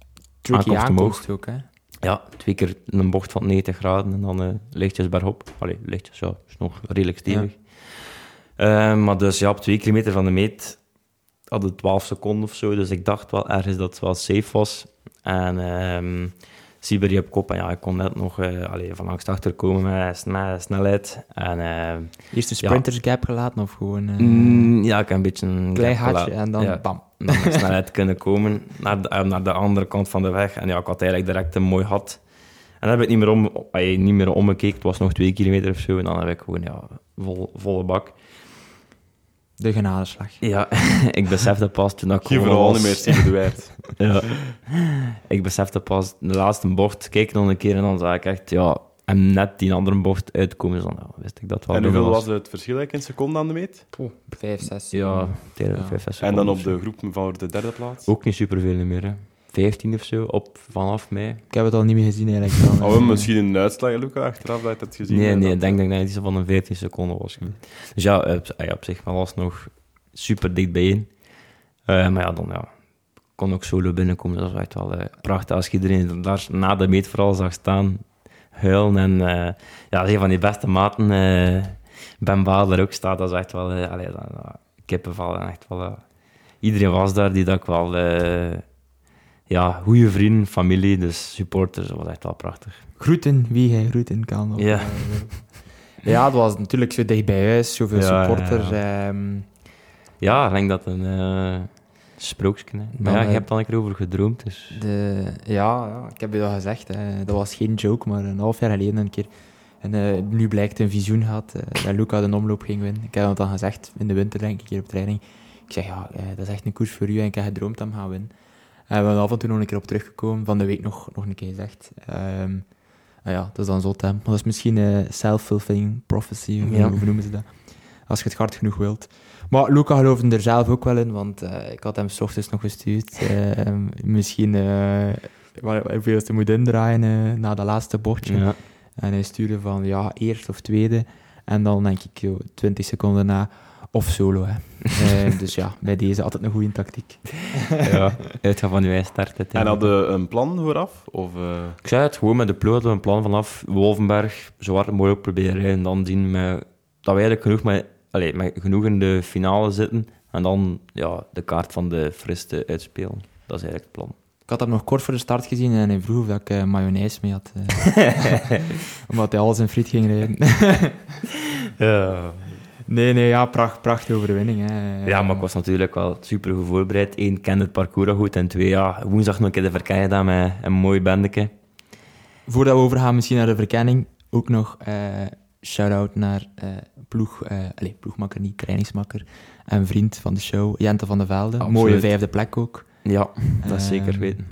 E: Tricky
F: aankomst
E: ook, hè.
F: ja, twee keer een bocht van 90 graden en dan eh, lichtjes bergop. Allee, lichtjes, ja, is nog redelijk stevig. Maar dus ja, op twee kilometer van de meet hadden 12 seconden of zo, dus ik dacht wel ergens dat het wel safe was. En ehm Siberi op kop, en ja, ik kon net nog eh van langs achter komen met, sne- snelheid. En eh,
E: Eerst een
F: Ja.
E: sprinters gap gelaten of gewoon eh,
F: mm, ja, ik heb een beetje een
E: klein hartje en dan
F: Ja.
E: bam.
F: dan snelheid kunnen komen naar de, naar de andere kant van de weg. En ja, ik had eigenlijk direct een mooi gat. En dan heb ik niet meer, om, niet meer omgekeken. Het was nog twee kilometer of zo. En dan heb ik gewoon ja, vol, volle bak.
E: De genadeslag.
F: Ja, ik besefte pas toen ik
G: Geen verhaal
F: was-
G: niet meer, Steven de.
F: Ja. Ik besefte pas de laatste bocht. Keek nog een keer en dan zag ik echt, ja, en net die andere bocht uitkomen. Dus dan ja, wist ik dat wel.
G: En hoeveel was het verschil eigenlijk in seconden aan de meet?
E: Vijf, zes.
F: Ja, tegen
E: Ja.
F: vijf, zes
G: En dan op
F: zo.
G: de groep voor de derde plaats?
F: Ook niet superveel meer. Hè. 15 of zo, op, vanaf mei.
E: Ik heb het al niet meer gezien eigenlijk. Dan,
G: Oh,
E: eh,
G: misschien een uitslag, Luca, achteraf dat je het gezien
F: Nee,
G: hebt,
F: nee,
G: dat-
F: ik denk dat ik net iets van een 14 seconden was. Dus ja, op, ja, op zich was nog super dicht bijeen. Eh maar ja, dan ja, kon ook solo binnenkomen. Dat was echt wel eh, prachtig. Als je iedereen daar na de meet vooral zag staan, huilen. En eh, ja, een van die beste maten, eh Ben Bader ook staat, dat is echt wel... eh, allee, dat, dat-. En echt wel, eh, iedereen was daar die dat ik wel... ja, goede vrienden, familie, dus supporters. Dat was echt wel prachtig.
E: Groeten wie hij groeten kan. Of,
F: Ja.
E: ja, het was natuurlijk zo dicht bij huis, zoveel
F: Ja,
E: supporters.
F: ja.
E: ehm,
F: Ja, ik denk dat een eh sprookje. Maar
E: Dan,
F: ja, je
E: eh,
F: hebt al een keer over gedroomd, dus...
E: De, ja, ja, ik heb je dat gezegd. Hè. Dat was geen joke, maar een half jaar geleden een keer. En eh, nu blijkt een visioen gehad eh, dat Luca de omloop ging winnen. Ik heb dat dan gezegd in de winter, denk ik, een keer op training. Ik zeg, ja, dat is echt een koers voor u en ik heb gedroomd dat hem gaan winnen. En we zijn af en toe nog een keer op teruggekomen, van de week nog, nog een keer gezegd. Ah ja, dat is dan zo hè. Maar dat is misschien eh self-fulfilling prophecy, hoe,
F: Ja.
E: hoe noemen ze dat? Als je het hard genoeg wilt. Maar Luca geloofde er zelf ook wel in, want eh, ik had hem s ochtends nog gestuurd. Eh, misschien eh, hoeveel ze moet indraaien eh, na dat laatste.
F: Ja.
E: En hij stuurde van ja, eerst of tweede. En dan denk ik, joh, 20 seconden na, of solo. Hè. Eh, dus ja, bij deze altijd een goede tactiek.
F: ja, uitgaan van je start.
G: En hadden een plan vooraf? Of, eh,
F: Ik zei het, gewoon met de ploeg hadden we een plan vanaf Wolvenberg zo hard mogelijk proberen rijden. En dan zien met, dat wij eigenlijk genoeg, met, allez, met genoeg in de finale zitten. En dan ja, de kaart van de friste uitspelen. Dat is eigenlijk het plan.
E: Ik had hem nog kort voor de start gezien en hij vroeg of dat ik eh, mayonaise mee had. eh. omdat hij alles in friet ging rijden.
F: Ja.
E: Nee, nee, ja, pracht, prachtige overwinning. Hè.
F: ja, maar ik was natuurlijk wel super goed voorbereid. Eén, kende het parcours al goed. En twee, ja, woensdag nog een keer de verkenning gedaan met een mooi bandeke.
E: Voordat we overgaan misschien naar de verkenning, ook nog eh shout-out naar eh, ploeg, eh allez, ploegmakker, niet trainingsmakker, en vriend van de show, Jente van de Velde.
F: Absoluut.
E: Mooie vijfde plek ook.
F: Ja, dat zeker
E: Ehm.
F: weten.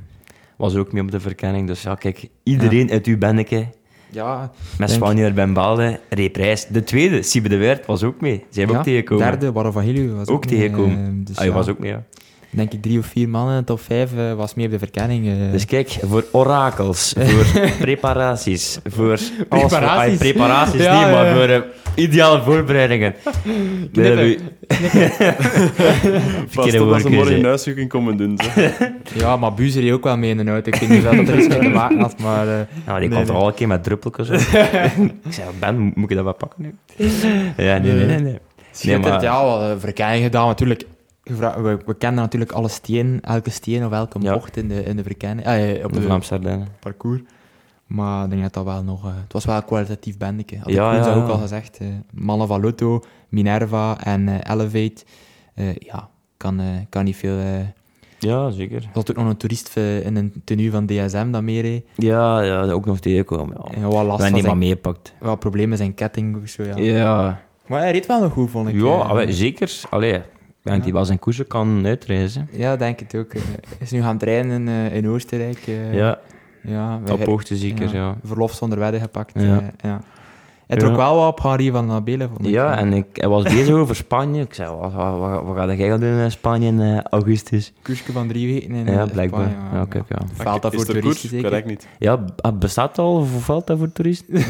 F: Was ook mee op de verkenning. Dus ja, kijk, iedereen uit uw bandeke
E: Ja,
F: Met Spanje Ben Balde, reed prijs. De tweede, Siebe de Weert, was ook mee. Zij hebben
E: ja,
F: ook tegengekomen.
E: Derde, Barro van was
F: Ook
E: ook, mee,
F: tegengekomen.
E: eh, dus
F: ah, je
E: ja,
F: was ook mee, ja.
E: denk ik drie of vier mannen de top vijf eh, was mee op de verkenning. eh.
F: Dus kijk, voor orakels, voor preparaties, voor... alles voor- ah,
E: Preparaties?
F: preparaties
E: Ja,
F: niet, maar voor ideale voorbereidingen. Nee,
E: Knippen.
F: dat we-
G: Pas
F: Verkeerde
G: op als ze morgen een huiszoeking komen doen. Zo.
E: Ja, maar Buzer reed ook wel mee in de auto. Ik weet niet of dat er iets mee te maken had, maar... eh,
F: Ja, die
E: Nee,
F: komt er
E: nee.
F: al een keer met druppeltjes ik zei, Ben, moet ik dat wel pakken nu? ja, nee, nee, nee. nee.
E: Schitterend,
F: maar-
E: ja, wel eh, verkenning gedaan. Natuurlijk, we, we kennen natuurlijk alle steen, elke steen of elke
F: Ja.
E: bocht in de, in de verkenning, eh, op
F: Op de
E: de
F: Vlaamse Ardennen.
E: parcours. Maar ik denk dat dat wel nog... eh, het was wel een kwalitatief bandje. Had
F: Ja,
E: ik
F: ja,
E: ook
F: ja.
E: al gezegd. mannen van Lotto, Minerva en eh, Elevate. Ja, kan, kan niet veel...
F: Ja, zeker.
E: er was ook nog een toerist in een tenue van DSM dat meereed.
F: Ja, ja, ook nog tegenkomen. Ja.
E: En wat last
F: maar
E: zijn...
F: meegepakt.
E: Wat problemen zijn ketting of zo, ja.
F: Ja,
E: Maar hij reed wel nog goed, vond ik.
F: ja zeker. Allee, ik denk die wel zijn koersen kan uitreizen.
E: Ja, denk het ook. Hij is nu gaan trainen in, in Oostenrijk.
F: Ja,
E: ja
F: op hoogte zeker, ja.
E: Verlof zonder wedden gepakt.
F: Ja.
E: eh, ja. Hij trok
F: Ja.
E: wel wat op Henri van Nabele. vond ik,
F: Ja, en ik, hij was bezig over Spanje. Ik zei, wat, wat, wat, wat ga jij gaan doen in Spanje in eh, augustus?
E: Koersje van drie weken in
F: Ja,
E: eh,
F: blijkbaar.
E: Spanje,
F: Ja, kijk, ja.
E: Valt dat voor
G: er
E: toeristen zeker?
G: Correct niet.
F: Ja, bestaat al of valt dat voor toeristen?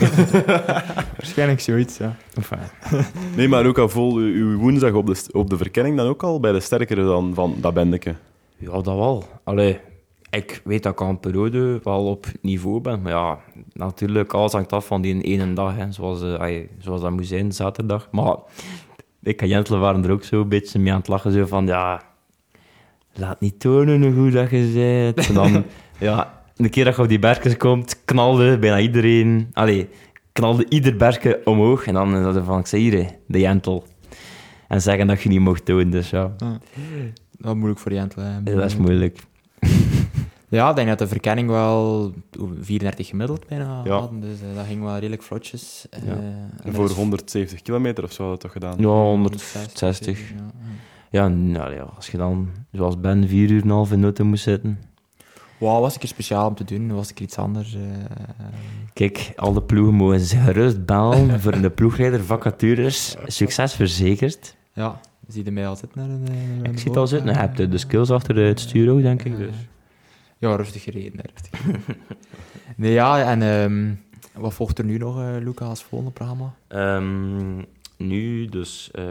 E: Waarschijnlijk zoiets, ja.
F: Enfin,
G: Nee, maar ook al vol uw- woensdag op de, op de verkenning dan ook al bij de sterkere dan van dat bendeke.
F: ja, dat wel. Allee, ik weet dat ik een periode wel op niveau ben. Maar ja, natuurlijk, alles hangt af van die ene dag. Hè, zoals, ai, zoals dat moet zijn, zaterdag. Maar ik en waren er ook zo een beetje mee aan het lachen. Zo van, ja, laat niet tonen hoe goed dat je bent. En dan, ja, de keer dat je op die bergjes komt, knalde bijna iedereen... Allee, knalde ieder bergje omhoog. En dan dat van, ik zei hier, de Jentel. En zeggen dat je niet mocht doen, dus ja.
E: Dat is moeilijk voor Jentel. hè.
F: Dat is moeilijk.
E: Ja, ik denk dat de verkenning wel 34 gemiddeld bijna
G: Ja.
E: hadden. Dus eh, dat ging wel redelijk vlotjes. eh,
F: Ja.
E: en
G: En voor
E: is-
G: 170 kilometer of zo had dat toch gedaan?
F: Ja, 160.
E: ja, ja.
F: Ja, nou ja, als je dan, zoals Ben, vier uur en een half in de moest zitten.
E: Wauw, was ik er speciaal om te doen? Was ik er iets anders? eh,
F: Kijk, alle ploegen mogen zich gerust bellen voor de ploegleider vacatures. Succes verzekerd.
E: ja, zie je mij al zitten? Naar een, naar
F: Ik
E: een
F: het al zitten. Je hebt de- de skills achter het stuur ook, denk ik. Dus.
E: Ja, rustig gereden. Rustig. nee, ja, en ehm, wat volgt er nu nog, eh Luca, als volgende programma?
F: Ehm, nu, dus, eh,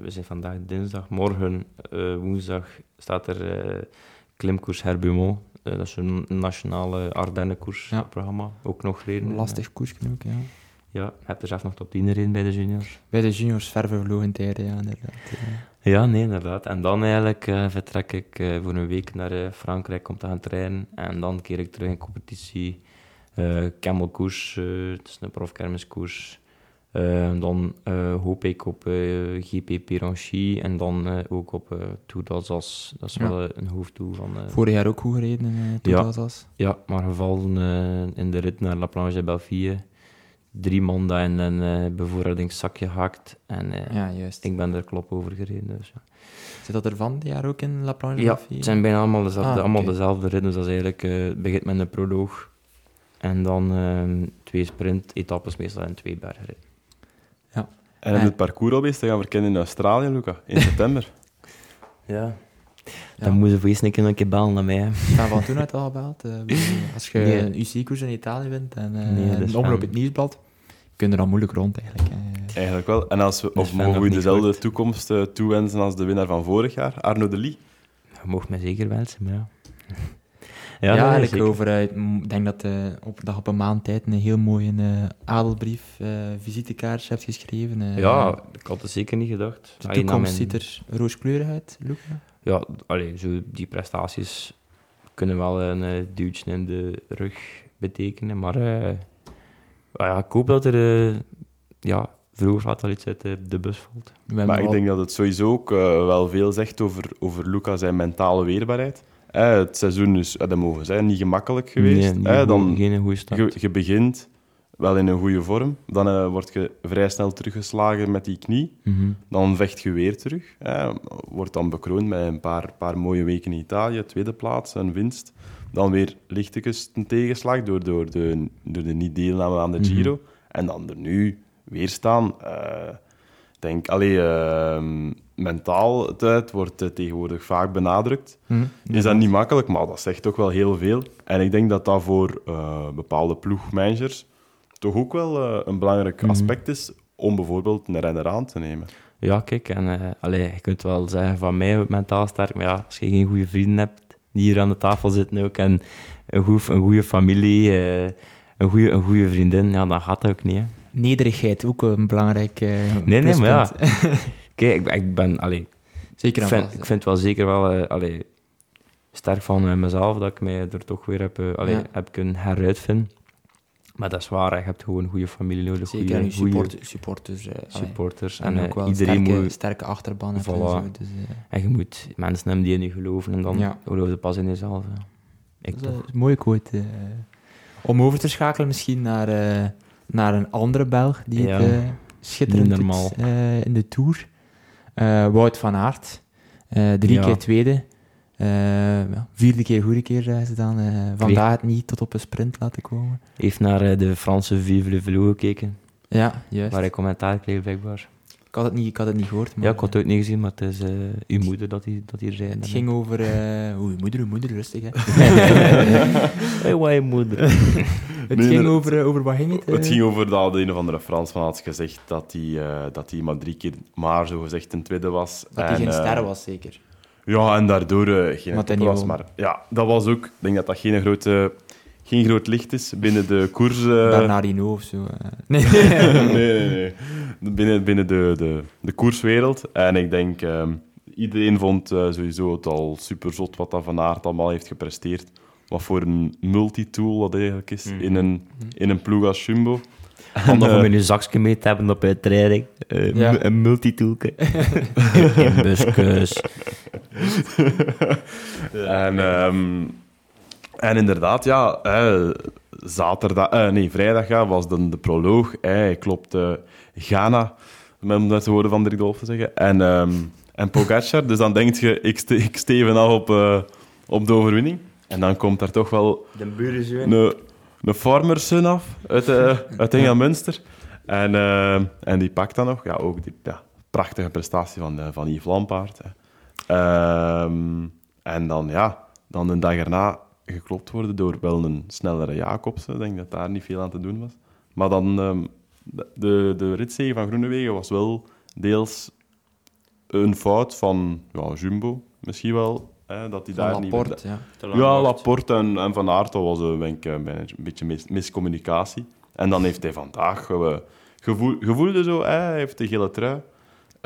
F: we zijn vandaag dinsdag. Morgen, eh, woensdag, staat er eh, klimkoers Herbumont. Dat is een nationale Ardennenkoers
E: Ja.
F: programma. Ook nog reden.
E: Lastig koersje ook, ja.
F: Ja, je hebt er zelf nog top 10 erin bij de juniors.
E: Bij de juniors ver vervlogen tijden, ja, inderdaad.
F: Ja, nee, inderdaad. En dan eigenlijk eh, vertrek ik eh, voor een week naar eh, Frankrijk om te gaan trainen. En dan keer ik terug in competitie. Camelkoers, het is een profkermiskoers. Dan hoop ik op GP Piranchi en dan ook op Tour d'Alsace. Dat is
E: Ja.
F: wel een hoofddoel van...
E: Vorig jaar ook goed gereden in Tour
F: Ja.
E: d'Alsace.
F: ja, maar gevallen in de rit naar La Planche Belleville. Drie man daar in een eh bevoorradingszakje gehakt. En eh,
E: Ja, juist.
F: ik ben er klop over gereden. Dus, ja.
E: Zit dat er van dit jaar ook in La Planche
F: Ja, het zijn bijna allemaal dezelfde,
E: Ah,
F: allemaal
E: oké.
F: dezelfde rit. Dus dat is eigenlijk, eh, het begint met een proloog. En dan ehm, twee sprint-etappes, meestal in twee bergritten.
G: En heb
E: Ja.
G: je het parcours al eens te gaan verkennen in Australië, Luca? In september.
F: Ja.
E: Ja.
F: Dan moeten we eerst een keer bellen naar mij. hè.
E: Van van toen uit al gebeld. eh, als je
F: Nee.
E: een UC-koers in Italië wint en eh,
F: Nee,
E: een in het nieuwsblad, kun je er dan moeilijk rond eigenlijk. eh.
G: Eigenlijk wel. En als we,
F: Dus
G: of mogen we dezelfde toekomst eh, toewensen als de winnaar van vorig jaar, Arno de Lee?
F: Je mocht mij zeker wensen, maar ja.
E: Ja, eigenlijk
F: zeker.
E: over, eh, ik denk dat, eh, op, dat je op een maand tijd een heel mooie eh, adelbrief, eh visitekaartje hebt geschreven. eh.
F: Ja, ik had het zeker niet gedacht.
E: De toekomst
F: mijn-
E: ziet er rooskleurig uit, Luca.
F: Ja, allee, zo die prestaties kunnen wel een eh, duwtje in de rug betekenen. Maar eh, ja, ik hoop dat er eh, ja, vroeg of laat al iets uit de, de bus valt.
G: Maar ik denk dat het sowieso ook eh, wel veel zegt over, over Luca zijn mentale weerbaarheid. Eh, het seizoen is, eh, dat mogen zeggen, niet gemakkelijk geweest.
F: Nee, niet
G: Eh,
F: goed-
G: dan,
F: geen goede start.
G: je, je begint wel in een goede vorm. Dan eh, word je vrij snel teruggeslagen met die knie.
F: Mhm.
G: Dan vecht je weer terug. Eh, wordt dan bekroond met een paar, paar mooie weken in Italië. Tweede plaats, een winst. Dan weer lichtjes een tegenslag door, door, de, door de niet-deelname aan de
F: Mhm.
G: Giro. En dan er nu weer staan. Ik denk, allee, ehm, mentaal het uit wordt eh, tegenwoordig vaak benadrukt.
E: Hm,
G: Is dat niet makkelijk, maar dat zegt toch wel heel veel. En ik denk dat dat voor eh, bepaalde ploegmanagers toch ook wel een belangrijk
F: Mhm.
G: aspect is om bijvoorbeeld een renner aan te nemen.
F: Ja, kijk, en, je kunt wel zeggen van mij mentaal sterk, maar ja, als je geen goede vrienden hebt die hier aan de tafel zitten ook, en een, goed, een goede familie, eh, een, goede, een goede vriendin, ja, dan gaat dat ook niet. Hè.
E: Nederigheid, ook een belangrijk eh,
F: Nee, nee, maar ja. Kijk, ik, ik ben, allee,
E: Zeker
F: ik vind, ik vind wel zeker wel allee, sterk van mezelf dat ik mij er toch weer heb, allee,
E: Ja.
F: heb kunnen heruitvinden. Maar dat is waar, je hebt gewoon een goede familie nodig,
E: Zeker
F: goede,
E: support, supporters. eh,
F: supporters.
E: En,
F: En,
E: ook
F: eh,
E: wel
F: iedereen
E: sterke,
F: moet...
E: sterke achterban
F: Voilà.
E: en zo. Dus, eh,
F: En je moet mensen hebben die in je geloven en dan
E: Ja.
F: geloof je pas in jezelf. Ik
E: dat is,
F: toch.
E: een mooie quote. eh. Om over te schakelen misschien naar, eh, naar een andere Belg die
F: Ja.
E: het schitterend doet eh, in de Tour. Eh, Wout van Aert. Eh, drie
F: Ja.
E: keer tweede. Eh, ja, vierde keer goede keer zijn ze dan. eh, vandaag het niet tot op een sprint laten komen.
F: Heeft naar eh, de Franse Vive le Velo gekeken,
E: Ja, juist.
F: waar ik commentaar kreeg blijkbaar.
E: Ik, had het niet, ik had het niet gehoord. Maar,
F: Ja, ik had het ook niet gezien, maar het is eh, uw moeder dat hier, dat hier zei.
E: Het ging over... eh Oeh, moeder, uw moeder, rustig hè.
F: Hey, wat je moeder?
E: het
G: Nee,
E: ging
G: nee,
E: over... eh, over wat ging het?
G: Het
E: eh?
G: ging over dat de een of andere Fransman had gezegd dat hij, eh, dat hij maar drie keer maar zo gezegd een tweede was.
E: Dat hij
G: En,
E: geen
G: eh,
E: ster was, zeker.
G: Ja, en daardoor eh, geen
E: Wat
G: was. Maar ja, dat was ook... Ik denk dat dat geen, grote, geen groot licht is binnen de koers... eh,
E: Bernard Hinault of zo. eh. Nee.
G: nee, nee, nee. Binnen, binnen de, de, de koerswereld. En ik denk, ehm, iedereen vond eh, sowieso het al super zot wat dat Van Aert allemaal heeft gepresteerd. Wat voor een multitool dat eigenlijk is in, een, in een ploeg als Jumbo. Eh,
F: om in je zakje mee te hebben op een training. Eh,
E: Ja.
F: mu- Een multitoolke. in buskus.
G: En, ehm, en inderdaad, ja, eh, zaterdag, eh, nee, vrijdag ja, was dan de proloog. Eh, Hij klopte Ghana, om dat de woorden van Dirk de Wolf te zeggen. En, ehm en Pogacar. Dus dan denk je, ik, ste ik steven af op, eh, op de overwinning. En dan komt er toch wel
F: De buren
G: een, een farmerson af uit, uh, uit Engelmunster. En, eh, en die pakt dan nog, ja, ook die ja, prachtige prestatie van, eh, van Yves Lampaard. Hè. Ehm, en dan, ja, dan een dag erna geklopt worden door wel een snellere Jacobsen. Ik denk dat daar niet veel aan te doen was. Maar dan, ehm, de, de, ritzege van Groenewegen was wel deels een fout van ja, Jumbo, misschien wel. Hè, dat die
E: Van
G: daar niet...
E: Laporte, ja.
G: Ja, Laporte en, en Van Aert dat was eh, denk ik, eh, een beetje mis- miscommunicatie. En dan heeft hij vandaag uh, gevoel, gevoelde zo, hij heeft de gele trui.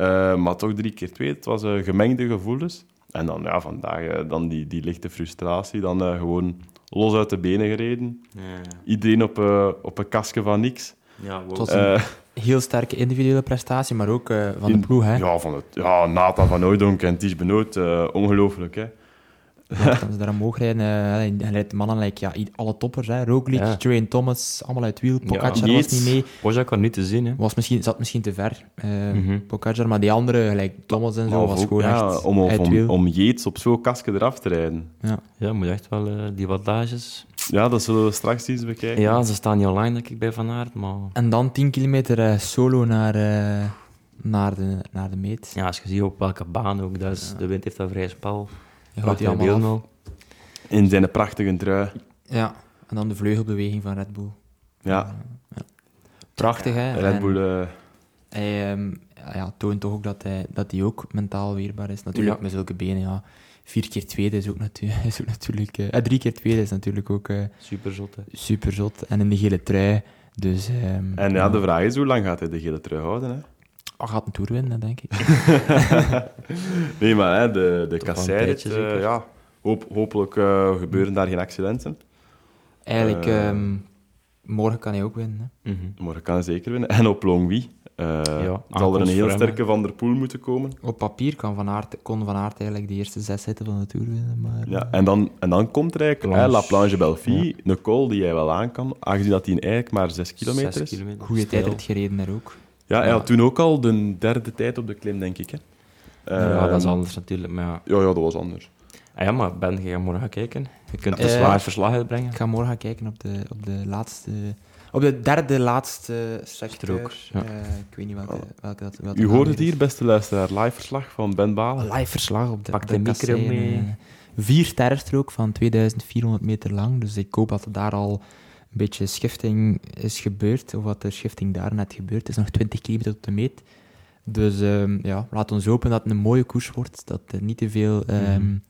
G: Uh, maar toch drie keer twee. Het was uh, gemengde gevoelens. En dan ja, vandaag dan die, die lichte frustratie. Dan gewoon los uit de benen gereden. Ja, ja. Iedereen op, op een kastje van niks.
E: Ja, wow. Het was een heel sterke individuele prestatie, maar ook van de ploeg. Hè?
G: Ja, van het, ja, Nathan van Oudonk en Ties Benoot. ongelooflijk, hè.
E: Dat ze daar omhoog rijden. Uh, hij rijdt mannen, like, ja, alle toppers. Hè. Roglic, ja. Train Thomas, allemaal uit wiel. Pogacar ja, was niet mee.
F: Pogacar niet te zien. Hè.
E: Was misschien, zat misschien te ver, uh, mm -hmm. Pogacar. Maar die andere, gelijk Thomas en zo, was gewoon ja, echt
G: om,
E: uit
G: om, om Yates op zo'n kastje eraf te rijden.
F: Ja, ja moet echt wel uh, die wattages...
G: Ja, dat zullen we straks eens bekijken.
F: Ja, ze staan niet online, denk ik, bij Van Aert. Maar...
E: En dan 10 kilometer solo naar, naar, de, naar de meet.
F: Ja, als je ziet op welke baan ook, dat is, de wind heeft dat vrij spel.
E: Je houdt die allemaal
G: in zijn prachtige trui.
E: Ja, en dan de vleugelbeweging van Red Bull.
G: Ja.
E: ja. Prachtig, hè?
G: Red Bull... Uh...
E: Hij um, ja, toont toch ook dat hij, dat hij ook mentaal weerbaar is. Natuurlijk, ja. met zulke benen, ja. Vier keer tweede is ook, natu is ook natuurlijk... Uh, drie keer tweede is natuurlijk ook... Uh,
F: super zot, hè?
E: Super zot. En in de gele trui. Dus, um,
G: en ja, de vraag is, hoe lang gaat hij de gele trui houden, hè?
E: Oh, gaat een Tour winnen, denk ik.
G: nee, maar hè, de, de kasseir, ja Hoop, hopelijk uh, gebeuren daar geen accidenten.
E: Eigenlijk, uh, um, morgen kan hij ook winnen. Hè?
G: -hmm. Morgen kan hij zeker winnen. En op Longwy uh, ja, zal er een heel sterke Van der Poel moeten komen.
E: Op papier kan van Aert, kon Van Aert eigenlijk de eerste zes zitten van de Tour winnen. Maar,
G: ja, en, dan, en dan komt er eigenlijk La Planche Belfi, ja. een call die hij wel aan kan, aangezien dat hij eigenlijk maar zes kilometer
E: zes is. Goede tijd gereden daar ook.
G: Ja, hij had toen ook al de derde tijd op de klim, denk ik. Hè.
F: ja, dat is ehm, anders natuurlijk. Maar ja.
G: ja, ja, dat was anders.
F: Ah ja, maar Ben, je gaat morgen gaan kijken. Je kunt dus uh, verslag uitbrengen.
E: Ik ga morgen gaan kijken op de, op de laatste... Op de derde laatste sector. Ja. Uh, ik weet niet welke, oh. welke dat welke
G: U hoort het hier, beste luisteraar. Live verslag van Ben Balen.
E: Live verslag op de, Pak de, de micro mee. Uh, vier sterrenstrook van 2400 meter lang. Dus ik hoop dat er daar al een beetje schifting is gebeurd. Of wat de schifting daar net gebeurd is. Nog 20 kilometer tot de meet. Dus um, ja, laat ons hopen dat het een mooie koers wordt. Dat er niet te veel... Um, mm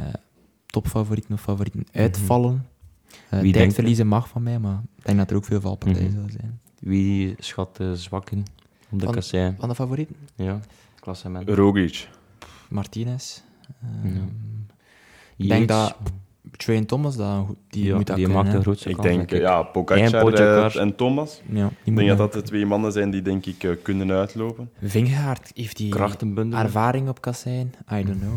E: uh, topfavorieten of favorieten mhm. uitvallen. Uh, Wie tijdverliezen mag van mij, maar ik denk dat er ook veel valpartijen mm -hmm. zullen zijn.
F: Wie schat uh, zwak in op de kassei?
E: Van de favorieten?
F: Ja, klassement.
G: Roglic.
E: Martinez. Um, ja. Ik denk dat Train Thomas, dat, die
F: ja,
E: moet dat
F: die
E: kunnen,
F: maakt de grootste
G: Ik denk, ja, Pogacar en, en Thomas. Ja, ik denk dat dat de twee mannen zijn die denk ik uh, kunnen uitlopen.
E: Vingegaard, heeft die ervaring op kassein? I don't know.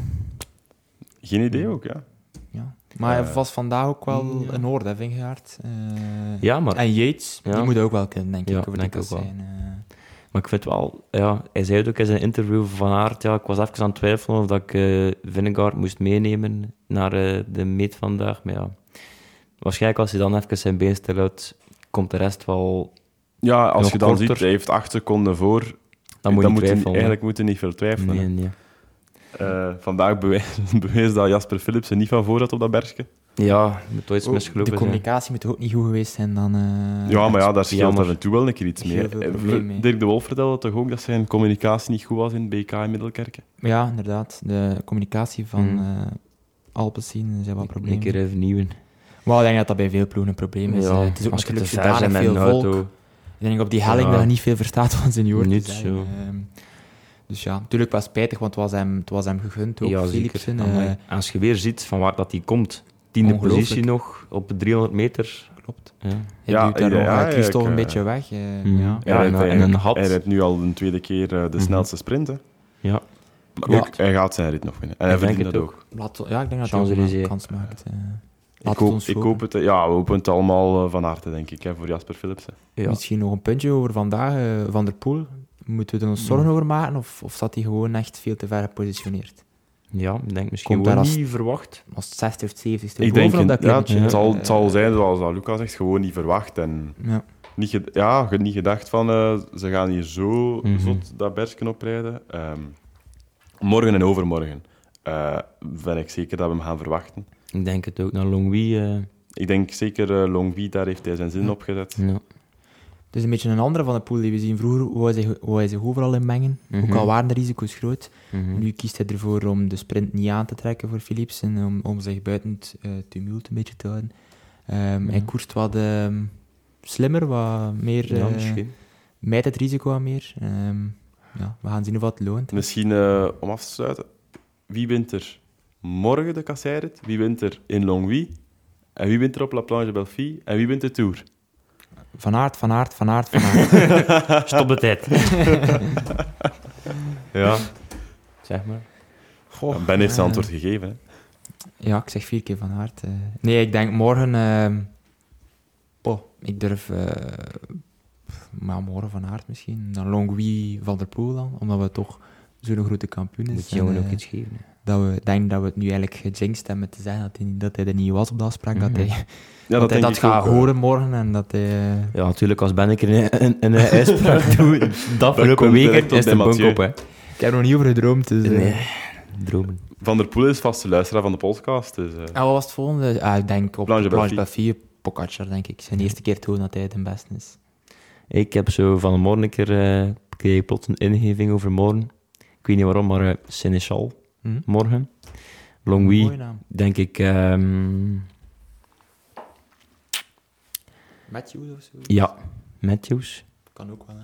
G: Geen idee ook, ja.
E: ja. Maar hij was vandaag ook wel ja. een orde, Vingegaard. Uh,
F: ja, maar...
E: En Yates, die moet ook wel kunnen, denk ik, over denk de. Uh.
F: Maar ik vind wel... Ja, hij zei het ook in zijn interview van Aert, ja, ik was even aan het twijfelen of dat ik uh, Vingegaard moest meenemen naar de meet vandaag. Maar ja, waarschijnlijk als hij dan even zijn been stelt, komt de rest wel
G: Ja, als je dan korter. ziet, hij heeft acht seconden voor, dan moet je, dan moet je eigenlijk moet je niet veel twijfelen.
F: Nee, nee.
G: Uh, vandaag bewees, dat Jasper Philipsen niet van voor had op dat bergje.
F: Ja, moet ooit misgelopen
E: De communicatie moet ook niet goed geweest zijn dan... Uh,
G: ja, maar ja, daar scheelt af en toe wel een keer iets mee. Dirk de Wolf vertelde toch ook dat zijn communicatie niet goed was in BK in Middelkerken?
E: Ja, inderdaad. De communicatie van mm. uh, Alpecin zijn wat problemen.
F: Een keer even nieuwen.
E: Maar ik denk dat dat bij veel ploegen een probleem is. Ja, het is ook natuurlijk zodanig veel volk. Auto. Ik denk op die helling ja. dat je niet veel verstaat van senioren.
F: Niet zo.
E: Dus ja, natuurlijk was het spijtig, want het was hem, het was hem gegund. Ook, ja, uh,
F: als je weer ziet van waar dat hij komt, tiende positie nog op 300 meter.
E: Klopt. Ja, hij ja, daar ja, hij toch een beetje weg. Uh,
G: mm. ja. ja, en, en, een had. Hij rijdt nu al een tweede keer uh, de mm -hmm. snelste sprint. Hè.
F: Ja.
G: Maar ook, hij gaat zijn rit nog winnen. En hij verdient dat ook.
E: Laat, ja, ik denk dat hij ook een kans maakt.
G: ik hoop, ik hoop het, ja, we hopen het allemaal van harte, denk ik, hè, voor Jasper Philipsen.
E: Ja. Misschien nog een puntje over vandaag. Van der Poel Moeten we er ons zorgen over maken of, of zat hij gewoon echt veel te ver gepositioneerd?
F: Ja, ik denk misschien gewoon niet verwacht.
E: Als 60 of 70
G: Ik denk, dat ja, het, zal, het zal zijn, zoals Lucas zegt, gewoon niet verwacht. En ja. Niet, ja, niet gedacht van, uh, ze gaan hier zo mm -hmm. zot dat bergje oprijden. Um, morgen en overmorgen uh, ben ik zeker dat we hem gaan verwachten.
F: Ik denk het ook, naar Longwy. Uh...
G: Ik denk zeker uh, Longwy, daar heeft hij zijn zin op gezet.
E: Ja. Het is een beetje een andere van de pool die we zien vroeger, hoe hij hij zich overal in mengen. Ook al mhm. waren de risico's groot. Mhm. Nu kiest hij ervoor om de sprint niet aan te trekken voor Philips en om, om zich buiten het uh, tumult een beetje te houden. Um, Hij koerst wat um, slimmer, wat meer...
F: Ja,
E: eh,
F: misschien.
E: mijt het risico wat meer. Ehm, ja, we gaan zien of wat loont.
G: Misschien eh, om af te sluiten, wie wint er morgen de kasseirit? Wie wint er in Longwy? En wie wint er op La Planche Belfi? En wie wint de Tour?
E: Van Aert, Van Aert, Van Aert, Van Aert.
F: Stop de tijd. ja. Zeg maar.
G: Ja, ben heeft zijn
E: eh,
G: antwoord gegeven. Hè?
E: Ja, ik zeg vier keer Van Aert. eh. nee, ik denk morgen... ehm oh, ik durf... eh, maar morgen Van Aert misschien. Dan Longwy, Van der Poel dan. Omdat we toch zo'n grote kampioen is.
F: Moet je
E: En,
F: ook
E: eh,
F: iets geven. hè.
E: dat we denk dat we het nu eigenlijk gejinxed hebben te zeggen dat hij, dat hij er niet was op de afspraak. Dat
F: Mhm.
E: hij
G: Ja,
E: dat, dat gaat
G: ook,
E: horen morgen en dat hij...
F: Ja, natuurlijk, als Ben ik er een, een, uitspraak doe, dat
G: direct
F: weekend
G: op
F: is de bunk
G: Mathieu.
F: op, hè.
E: ik heb er nog niet over gedroomd, dus... eh.
F: Nee, dromen.
G: Van der Poel is vaste luisteraar van de podcast. Dus, eh,
E: En wat was het volgende? Ah, ik denk op
G: Planche
E: Planche
G: Belfi.
E: Belfi, Pogacar, denk ik. Zijn eerste keer tonen dat hij de beste is.
F: Ik heb zo van de morgen een keer, eh, kreeg ik plots een ingeving over morgen. Ik weet niet waarom, maar eh Seneschal,
E: Hm?
F: morgen. Longwy, denk ik, ehm,
E: Matthews of zo?
F: ja, Matthews.
E: Kan ook wel, hè.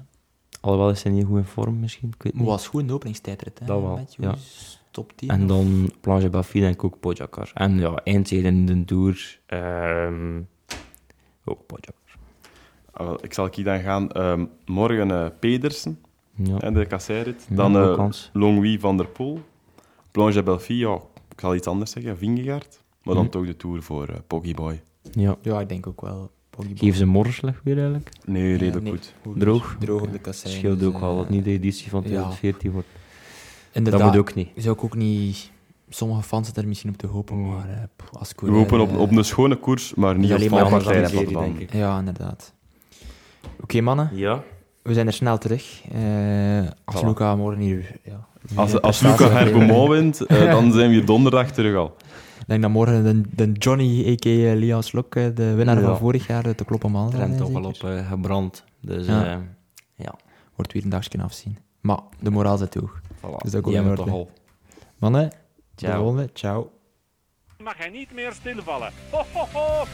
F: Alhoewel is hij niet goed in vorm misschien, ik weet
E: Maar
F: niet.
E: was goed in de openingstijdrit, hè.
F: Dat wel,
E: Matthews, top 10.
F: En
E: of-
F: dan Planche Bafi denk ik ook Pogacar. En ja, eindzege in de Tour, ehm, ook
G: wel, ik zal hier dan gaan. ehm, morgen eh, Pedersen
F: Ja,
G: en de kasseirit. Dan
F: ook
G: eh. Longwy van der Poel. Planche Belfi, ja, ik zal iets anders zeggen. Vingegaard. Maar dan
F: Hm.
G: toch de Tour voor eh Poggyboy.
F: ja.
E: Ja, ik denk ook wel. Poggy
F: Geef ze morgenslag weer eigenlijk.
G: Nee, redelijk goed.
F: Droog.
E: Droog op de kassei.
F: Scheelt
E: dus,
F: ook wel
E: eh,
F: dat niet de editie van
E: ja.
F: 2014 wordt.
E: Inderdaad,
F: Dat moet ook niet.
E: zou ik ook niet... Sommige fans zitten er misschien op te hopen,
F: Mm.
E: maar eh, pff, als
G: We hopen op,
E: eh,
G: op een schone koers, maar niet op valpartijen. van
F: ik.
E: Ja, inderdaad. Oké, mannen.
F: Ja.
E: We zijn er snel terug. Eh, als
G: Voilà.
E: Luca morgen hier... Ja,
G: Als, als Luca. Hergomont wint, eh, dan zijn we hier donderdag terug al.
E: Ik denk dat morgen de, de Johnny, a.k.a. Lias Lok, eh, de winnaar
F: Ja.
E: van vorig jaar, uit de kloppen.
F: Er zijn toch wel op gebrand. Dus
E: Ja.
F: ja. ja,
E: Wordt weer een dagje afzien. Maar de moraal zit hoog.
F: voilà.
E: Dus dat komt in orde.
F: toch al.
E: Mannen, de
F: Ciao.
E: volgende. Ciao.
A: Mag hij niet meer stilvallen. Ho, ho,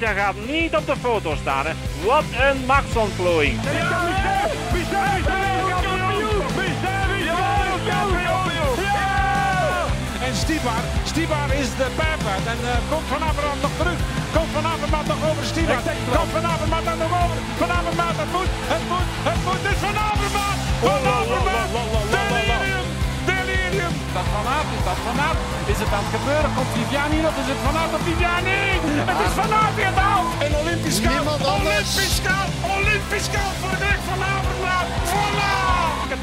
A: gaat niet op de foto staan. Hè. Wat een machtsontplooiing.
B: En Stibar, Stibar is de pijper. En eh, komt Van Avermaat nog terug. Komt Van Avermaat nog over Stibar. Komt Van Avermaat dan nog over. Van Avermaat, het moet, het moet, het moet. Het is Van Avermaat. Van Avermaat.
C: Aert, is dat Van Aert? Is het aan het gebeuren? Komt Viviani nog? Is het Van Aert of Viviani? Het is Van Aert weer daalt.
B: En Olympisch goud. Olympisch goud. Olympisch goud voor de weg van Avermaat. Voilà.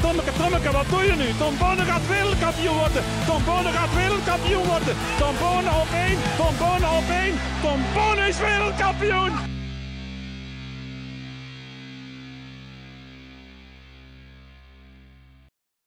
A: Tommeke, Tommeke, wat doe je nu? Tom Bonne gaat wereldkampioen worden. Tom gaat wereldkampioen worden. Tom op één. Tom op één. Tom is wereldkampioen.